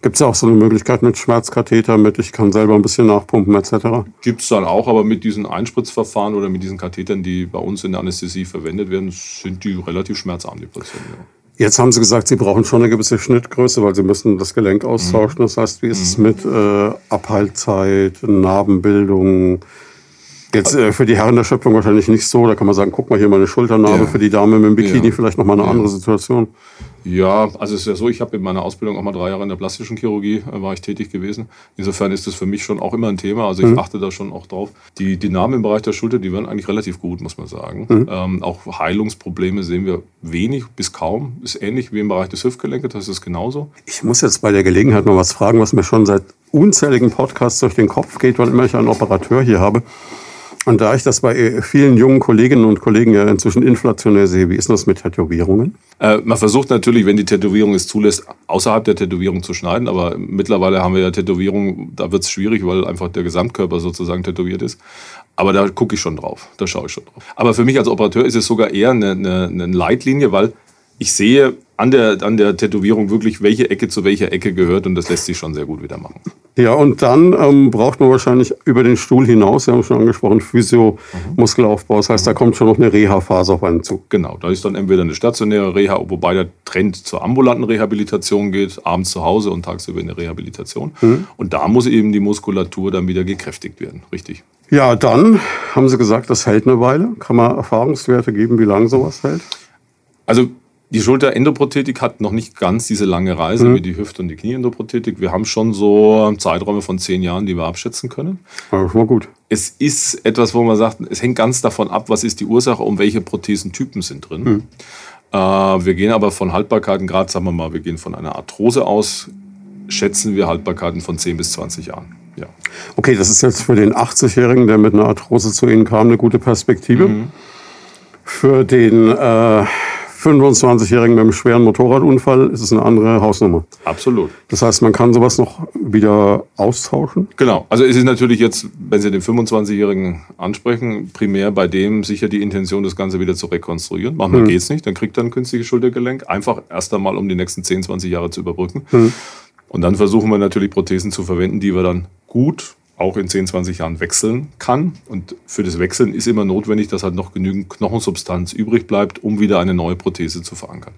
Gibt es auch so eine Möglichkeit mit Schmerzkatheter, mit ich kann selber ein bisschen nachpumpen etc.? Gibt es dann auch, aber mit diesen Einspritzverfahren oder mit diesen Kathetern, die bei uns in der Anästhesie verwendet werden, sind die relativ schmerzarm, die Patienten. Ja. Jetzt haben Sie gesagt, Sie brauchen schon eine gewisse Schnittgröße, weil Sie müssen das Gelenk austauschen. Das heißt, wie ist es mhm. mit äh, Abhaltzeit, Narbenbildung? Jetzt äh, für die Herren der Schöpfung wahrscheinlich nicht so. Da kann man sagen, guck mal hier meine Schulternarbe. Ja. Für die Dame mit dem Bikini ja. vielleicht nochmal eine ja. andere Situation. Ja, also es ist ja so, ich habe in meiner Ausbildung auch mal drei Jahre in der plastischen Chirurgie äh, war ich tätig gewesen. Insofern ist das für mich schon auch immer ein Thema. Also ich mhm. achte da schon auch drauf. Die, die Namen im Bereich der Schulter, die werden eigentlich relativ gut, muss man sagen. Mhm. Ähm, auch Heilungsprobleme sehen wir wenig bis kaum. Ist ähnlich wie im Bereich des Hüftgelenkes, das ist genauso. Ich muss jetzt bei der Gelegenheit noch was fragen, was mir schon seit unzähligen Podcasts durch den Kopf geht, wann immer ich einen Operateur hier habe. Und da ich das bei vielen jungen Kolleginnen und Kollegen ja inzwischen inflationär sehe, wie ist das mit Tätowierungen? Äh, man versucht natürlich, wenn die Tätowierung es zulässt, außerhalb der Tätowierung zu schneiden. Aber mittlerweile haben wir ja Tätowierungen, da wird es schwierig, weil einfach der Gesamtkörper sozusagen tätowiert ist. Aber da gucke ich schon drauf. Da schaue ich schon drauf. Aber für mich als Operateur ist es sogar eher eine, eine, eine Leitlinie, weil ich sehe an der, an der Tätowierung wirklich, welche Ecke zu welcher Ecke gehört und das lässt sich schon sehr gut wieder machen. Ja, und dann ähm, braucht man wahrscheinlich über den Stuhl hinaus, wir haben schon angesprochen, Physio, mhm. Muskelaufbau. Das heißt, da kommt schon noch eine Reha-Phase auf einen zu. Genau, da ist dann entweder eine stationäre Reha, wobei der Trend zur ambulanten Rehabilitation geht, abends zu Hause und tagsüber in der Rehabilitation. Mhm. Und da muss eben die Muskulatur dann wieder gekräftigt werden, richtig. Ja, dann haben Sie gesagt, das hält eine Weile. Kann man Erfahrungswerte geben, wie lange sowas hält? Also die Schulterendoprothetik hat noch nicht ganz diese lange Reise mhm. wie die Hüft- und die Knieendoprothetik. Wir haben schon so Zeiträume von zehn Jahren, die wir abschätzen können. Ja, schon mal gut. Es ist etwas, wo man sagt, es hängt ganz davon ab, was ist die Ursache und welche Prothesentypen sind drin. Mhm. Äh, wir gehen aber von Haltbarkeiten, gerade sagen wir mal, wir gehen von einer Arthrose aus, schätzen wir Haltbarkeiten von 10 bis 20 Jahren. Ja. Okay, das ist jetzt für den 80-Jährigen, der mit einer Arthrose zu Ihnen kam, eine gute Perspektive. Mhm. Für den äh, 25-Jährigen mit einem schweren Motorradunfall ist es eine andere Hausnummer. Absolut. Das heißt, man kann sowas noch wieder austauschen? Genau. Also es ist natürlich jetzt, wenn Sie den 25-Jährigen ansprechen, primär bei dem sicher die Intention, das Ganze wieder zu rekonstruieren. Manchmal hm. geht es nicht, dann kriegt er ein künstliches Schultergelenk. Einfach erst einmal, um die nächsten 10, 20 Jahre zu überbrücken. Hm. Und dann versuchen wir natürlich Prothesen zu verwenden, die wir dann gut auch in 10, 20 Jahren wechseln kann. Und für das Wechseln ist immer notwendig, dass halt noch genügend Knochensubstanz übrig bleibt, um wieder eine neue Prothese zu verankern.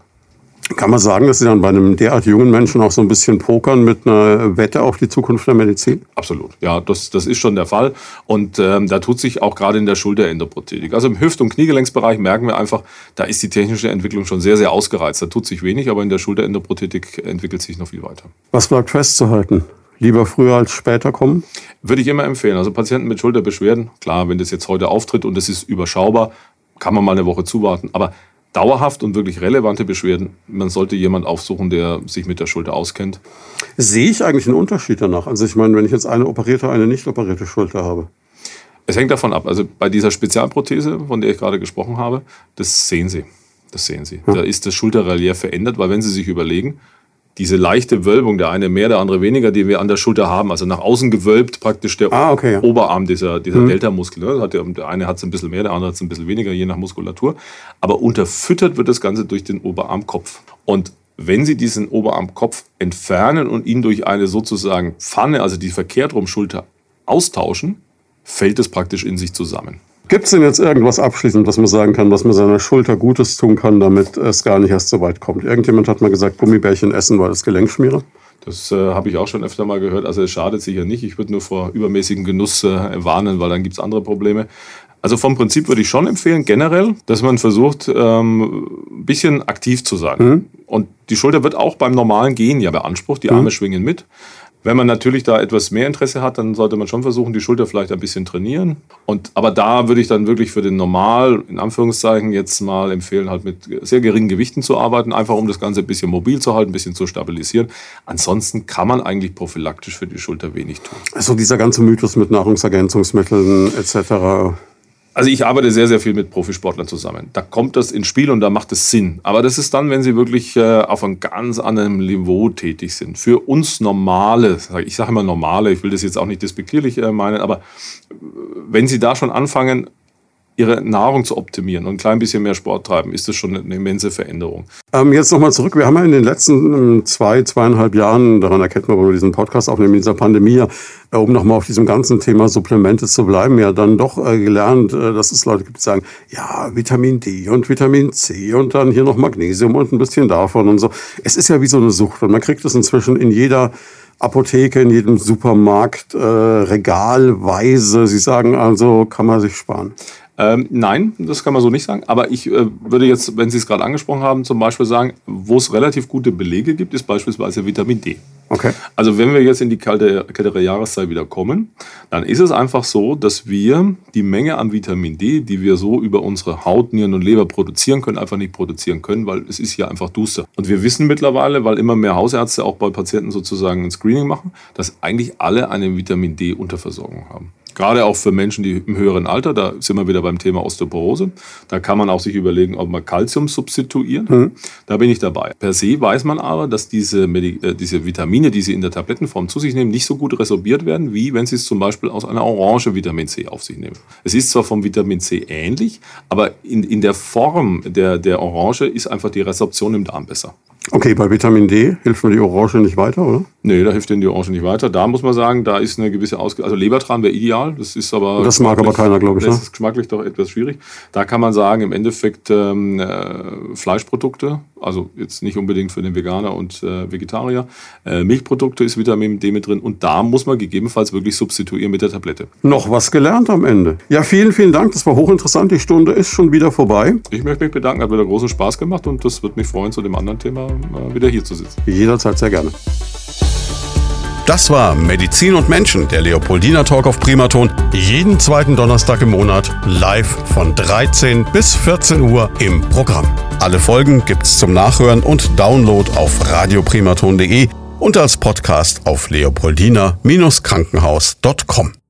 Kann man sagen, dass Sie dann bei einem derart jungen Menschen auch so ein bisschen pokern mit einer Wette auf die Zukunft der Medizin? Absolut. Ja, das, das ist schon der Fall. Und ähm, da tut sich auch gerade in der Schulterendoprothetik. Also im Hüft- und Kniegelenksbereich merken wir einfach, da ist die technische Entwicklung schon sehr, sehr ausgereizt. Da tut sich wenig, aber in der Schulterendoprothetik entwickelt sich noch viel weiter. Was bleibt festzuhalten? Lieber früher als später kommen? Würde ich immer empfehlen. Also Patienten mit Schulterbeschwerden, klar, wenn das jetzt heute auftritt und es ist überschaubar, kann man mal eine Woche zuwarten. Aber dauerhaft und wirklich relevante Beschwerden, man sollte jemanden aufsuchen, der sich mit der Schulter auskennt. Sehe ich eigentlich einen Unterschied danach? Also ich meine, wenn ich jetzt eine operierte, eine nicht operierte Schulter habe. Es hängt davon ab. Also bei dieser Spezialprothese, von der ich gerade gesprochen habe, das sehen Sie. Das sehen Sie. Ja. Da ist das Schulterrelief verändert, weil wenn Sie sich überlegen, diese leichte Wölbung, der eine mehr, der andere weniger, die wir an der Schulter haben, also nach außen gewölbt praktisch der ah, okay, ja. Oberarm, dieser, dieser mhm. Delta-Muskel. Ne? Der, der eine hat es ein bisschen mehr, der andere hat es ein bisschen weniger, je nach Muskulatur. Aber unterfüttert wird das Ganze durch den Oberarmkopf. Und wenn Sie diesen Oberarmkopf entfernen und ihn durch eine sozusagen Pfanne, also die verkehrt rum Schulter, austauschen, fällt es praktisch in sich zusammen. Gibt es denn jetzt irgendwas abschließend, was man sagen kann, was man seiner Schulter Gutes tun kann, damit es gar nicht erst so weit kommt? Irgendjemand hat mal gesagt, Gummibärchen essen, weil das Gelenk schmiere. Das äh, habe ich auch schon öfter mal gehört. Also es schadet sicher nicht. Ich würde nur vor übermäßigem Genuss äh, warnen, weil dann gibt es andere Probleme. Also vom Prinzip würde ich schon empfehlen, generell, dass man versucht, ähm, ein bisschen aktiv zu sein. Mhm. Und die Schulter wird auch beim normalen Gehen ja beansprucht. Die Arme mhm. schwingen mit. Wenn man natürlich da etwas mehr Interesse hat, dann sollte man schon versuchen, die Schulter vielleicht ein bisschen trainieren. Und, aber da würde ich dann wirklich für den Normal, in Anführungszeichen, jetzt mal empfehlen, halt mit sehr geringen Gewichten zu arbeiten, einfach um das Ganze ein bisschen mobil zu halten, ein bisschen zu stabilisieren. Ansonsten kann man eigentlich prophylaktisch für die Schulter wenig tun. Also dieser ganze Mythos mit Nahrungsergänzungsmitteln etc. Also ich arbeite sehr, sehr viel mit Profisportlern zusammen. Da kommt das ins Spiel und da macht es Sinn. Aber das ist dann, wenn sie wirklich äh, auf einem ganz anderen Niveau tätig sind. Für uns normale, ich sage immer normale, ich will das jetzt auch nicht despektierlich äh, meinen, aber äh, wenn sie da schon anfangen, ihre Nahrung zu optimieren und ein klein bisschen mehr Sport treiben, ist das schon eine immense Veränderung. Ähm, jetzt nochmal zurück. Wir haben ja in den letzten ähm, zwei, zweieinhalb Jahren, daran erkennt man, wo wir diesen Podcast aufnehmen, in dieser Pandemie, äh, um nochmal auf diesem ganzen Thema Supplemente zu bleiben, ja dann doch äh, gelernt, äh, dass es Leute gibt, die sagen, ja, Vitamin D und Vitamin C und dann hier noch Magnesium und ein bisschen davon und so. Es ist ja wie so eine Sucht und man kriegt es inzwischen in jeder Apotheke, in jedem Supermarkt, äh, regalweise. Sie sagen also, kann man sich sparen. Ähm, nein, das kann man so nicht sagen. Aber ich äh, würde jetzt, wenn Sie es gerade angesprochen haben, zum Beispiel sagen, wo es relativ gute Belege gibt, ist beispielsweise Vitamin D. Okay. Also wenn wir jetzt in die kalte, kältere Jahreszeit wieder kommen, dann ist es einfach so, dass wir die Menge an Vitamin D, die wir so über unsere Haut, Nieren und Leber produzieren können, einfach nicht produzieren können, weil es ist hier einfach duster. Und wir wissen mittlerweile, weil immer mehr Hausärzte auch bei Patienten sozusagen ein Screening machen, dass eigentlich alle eine Vitamin D-Unterversorgung haben. Gerade auch für Menschen, die im höheren Alter, da sind wir wieder beim Thema Osteoporose. Da kann man auch sich überlegen, ob man Kalzium substituiert. Mhm. Da bin ich dabei. Per se weiß man aber, dass diese, Medi äh, diese Vitamine, die Sie in der Tablettenform zu sich nehmen, nicht so gut resorbiert werden, wie wenn Sie es zum Beispiel aus einer Orange Vitamin C auf sich nehmen. Es ist zwar vom Vitamin C ähnlich, aber in, in der Form der, der Orange ist einfach die Resorption im Darm besser. Okay, bei Vitamin D hilft mir die Orange nicht weiter, oder? Nee, da hilft Ihnen die Orange nicht weiter. Da muss man sagen, da ist eine gewisse Ausgabe. Also Lebertran wäre ideal, das ist aber. Das mag aber keiner, glaube ich. Das ne? ist geschmacklich doch etwas schwierig. Da kann man sagen, im Endeffekt ähm, äh, Fleischprodukte, also jetzt nicht unbedingt für den Veganer und äh, Vegetarier. Äh, Milchprodukte ist Vitamin D mit drin und da muss man gegebenenfalls wirklich substituieren mit der Tablette. Noch was gelernt am Ende. Ja, vielen, vielen Dank. Das war hochinteressant. Die Stunde ist schon wieder vorbei. Ich möchte mich bedanken, hat wieder großen Spaß gemacht und das wird mich freuen, zu dem anderen Thema äh, wieder hier zu sitzen. Jederzeit sehr gerne. Das war Medizin und Menschen, der Leopoldina Talk auf Primaton. Jeden zweiten Donnerstag im Monat live von 13 bis 14 Uhr im Programm. Alle Folgen gibt's zum Nachhören und Download auf radioprimaton.de und als Podcast auf leopoldina-krankenhaus.com.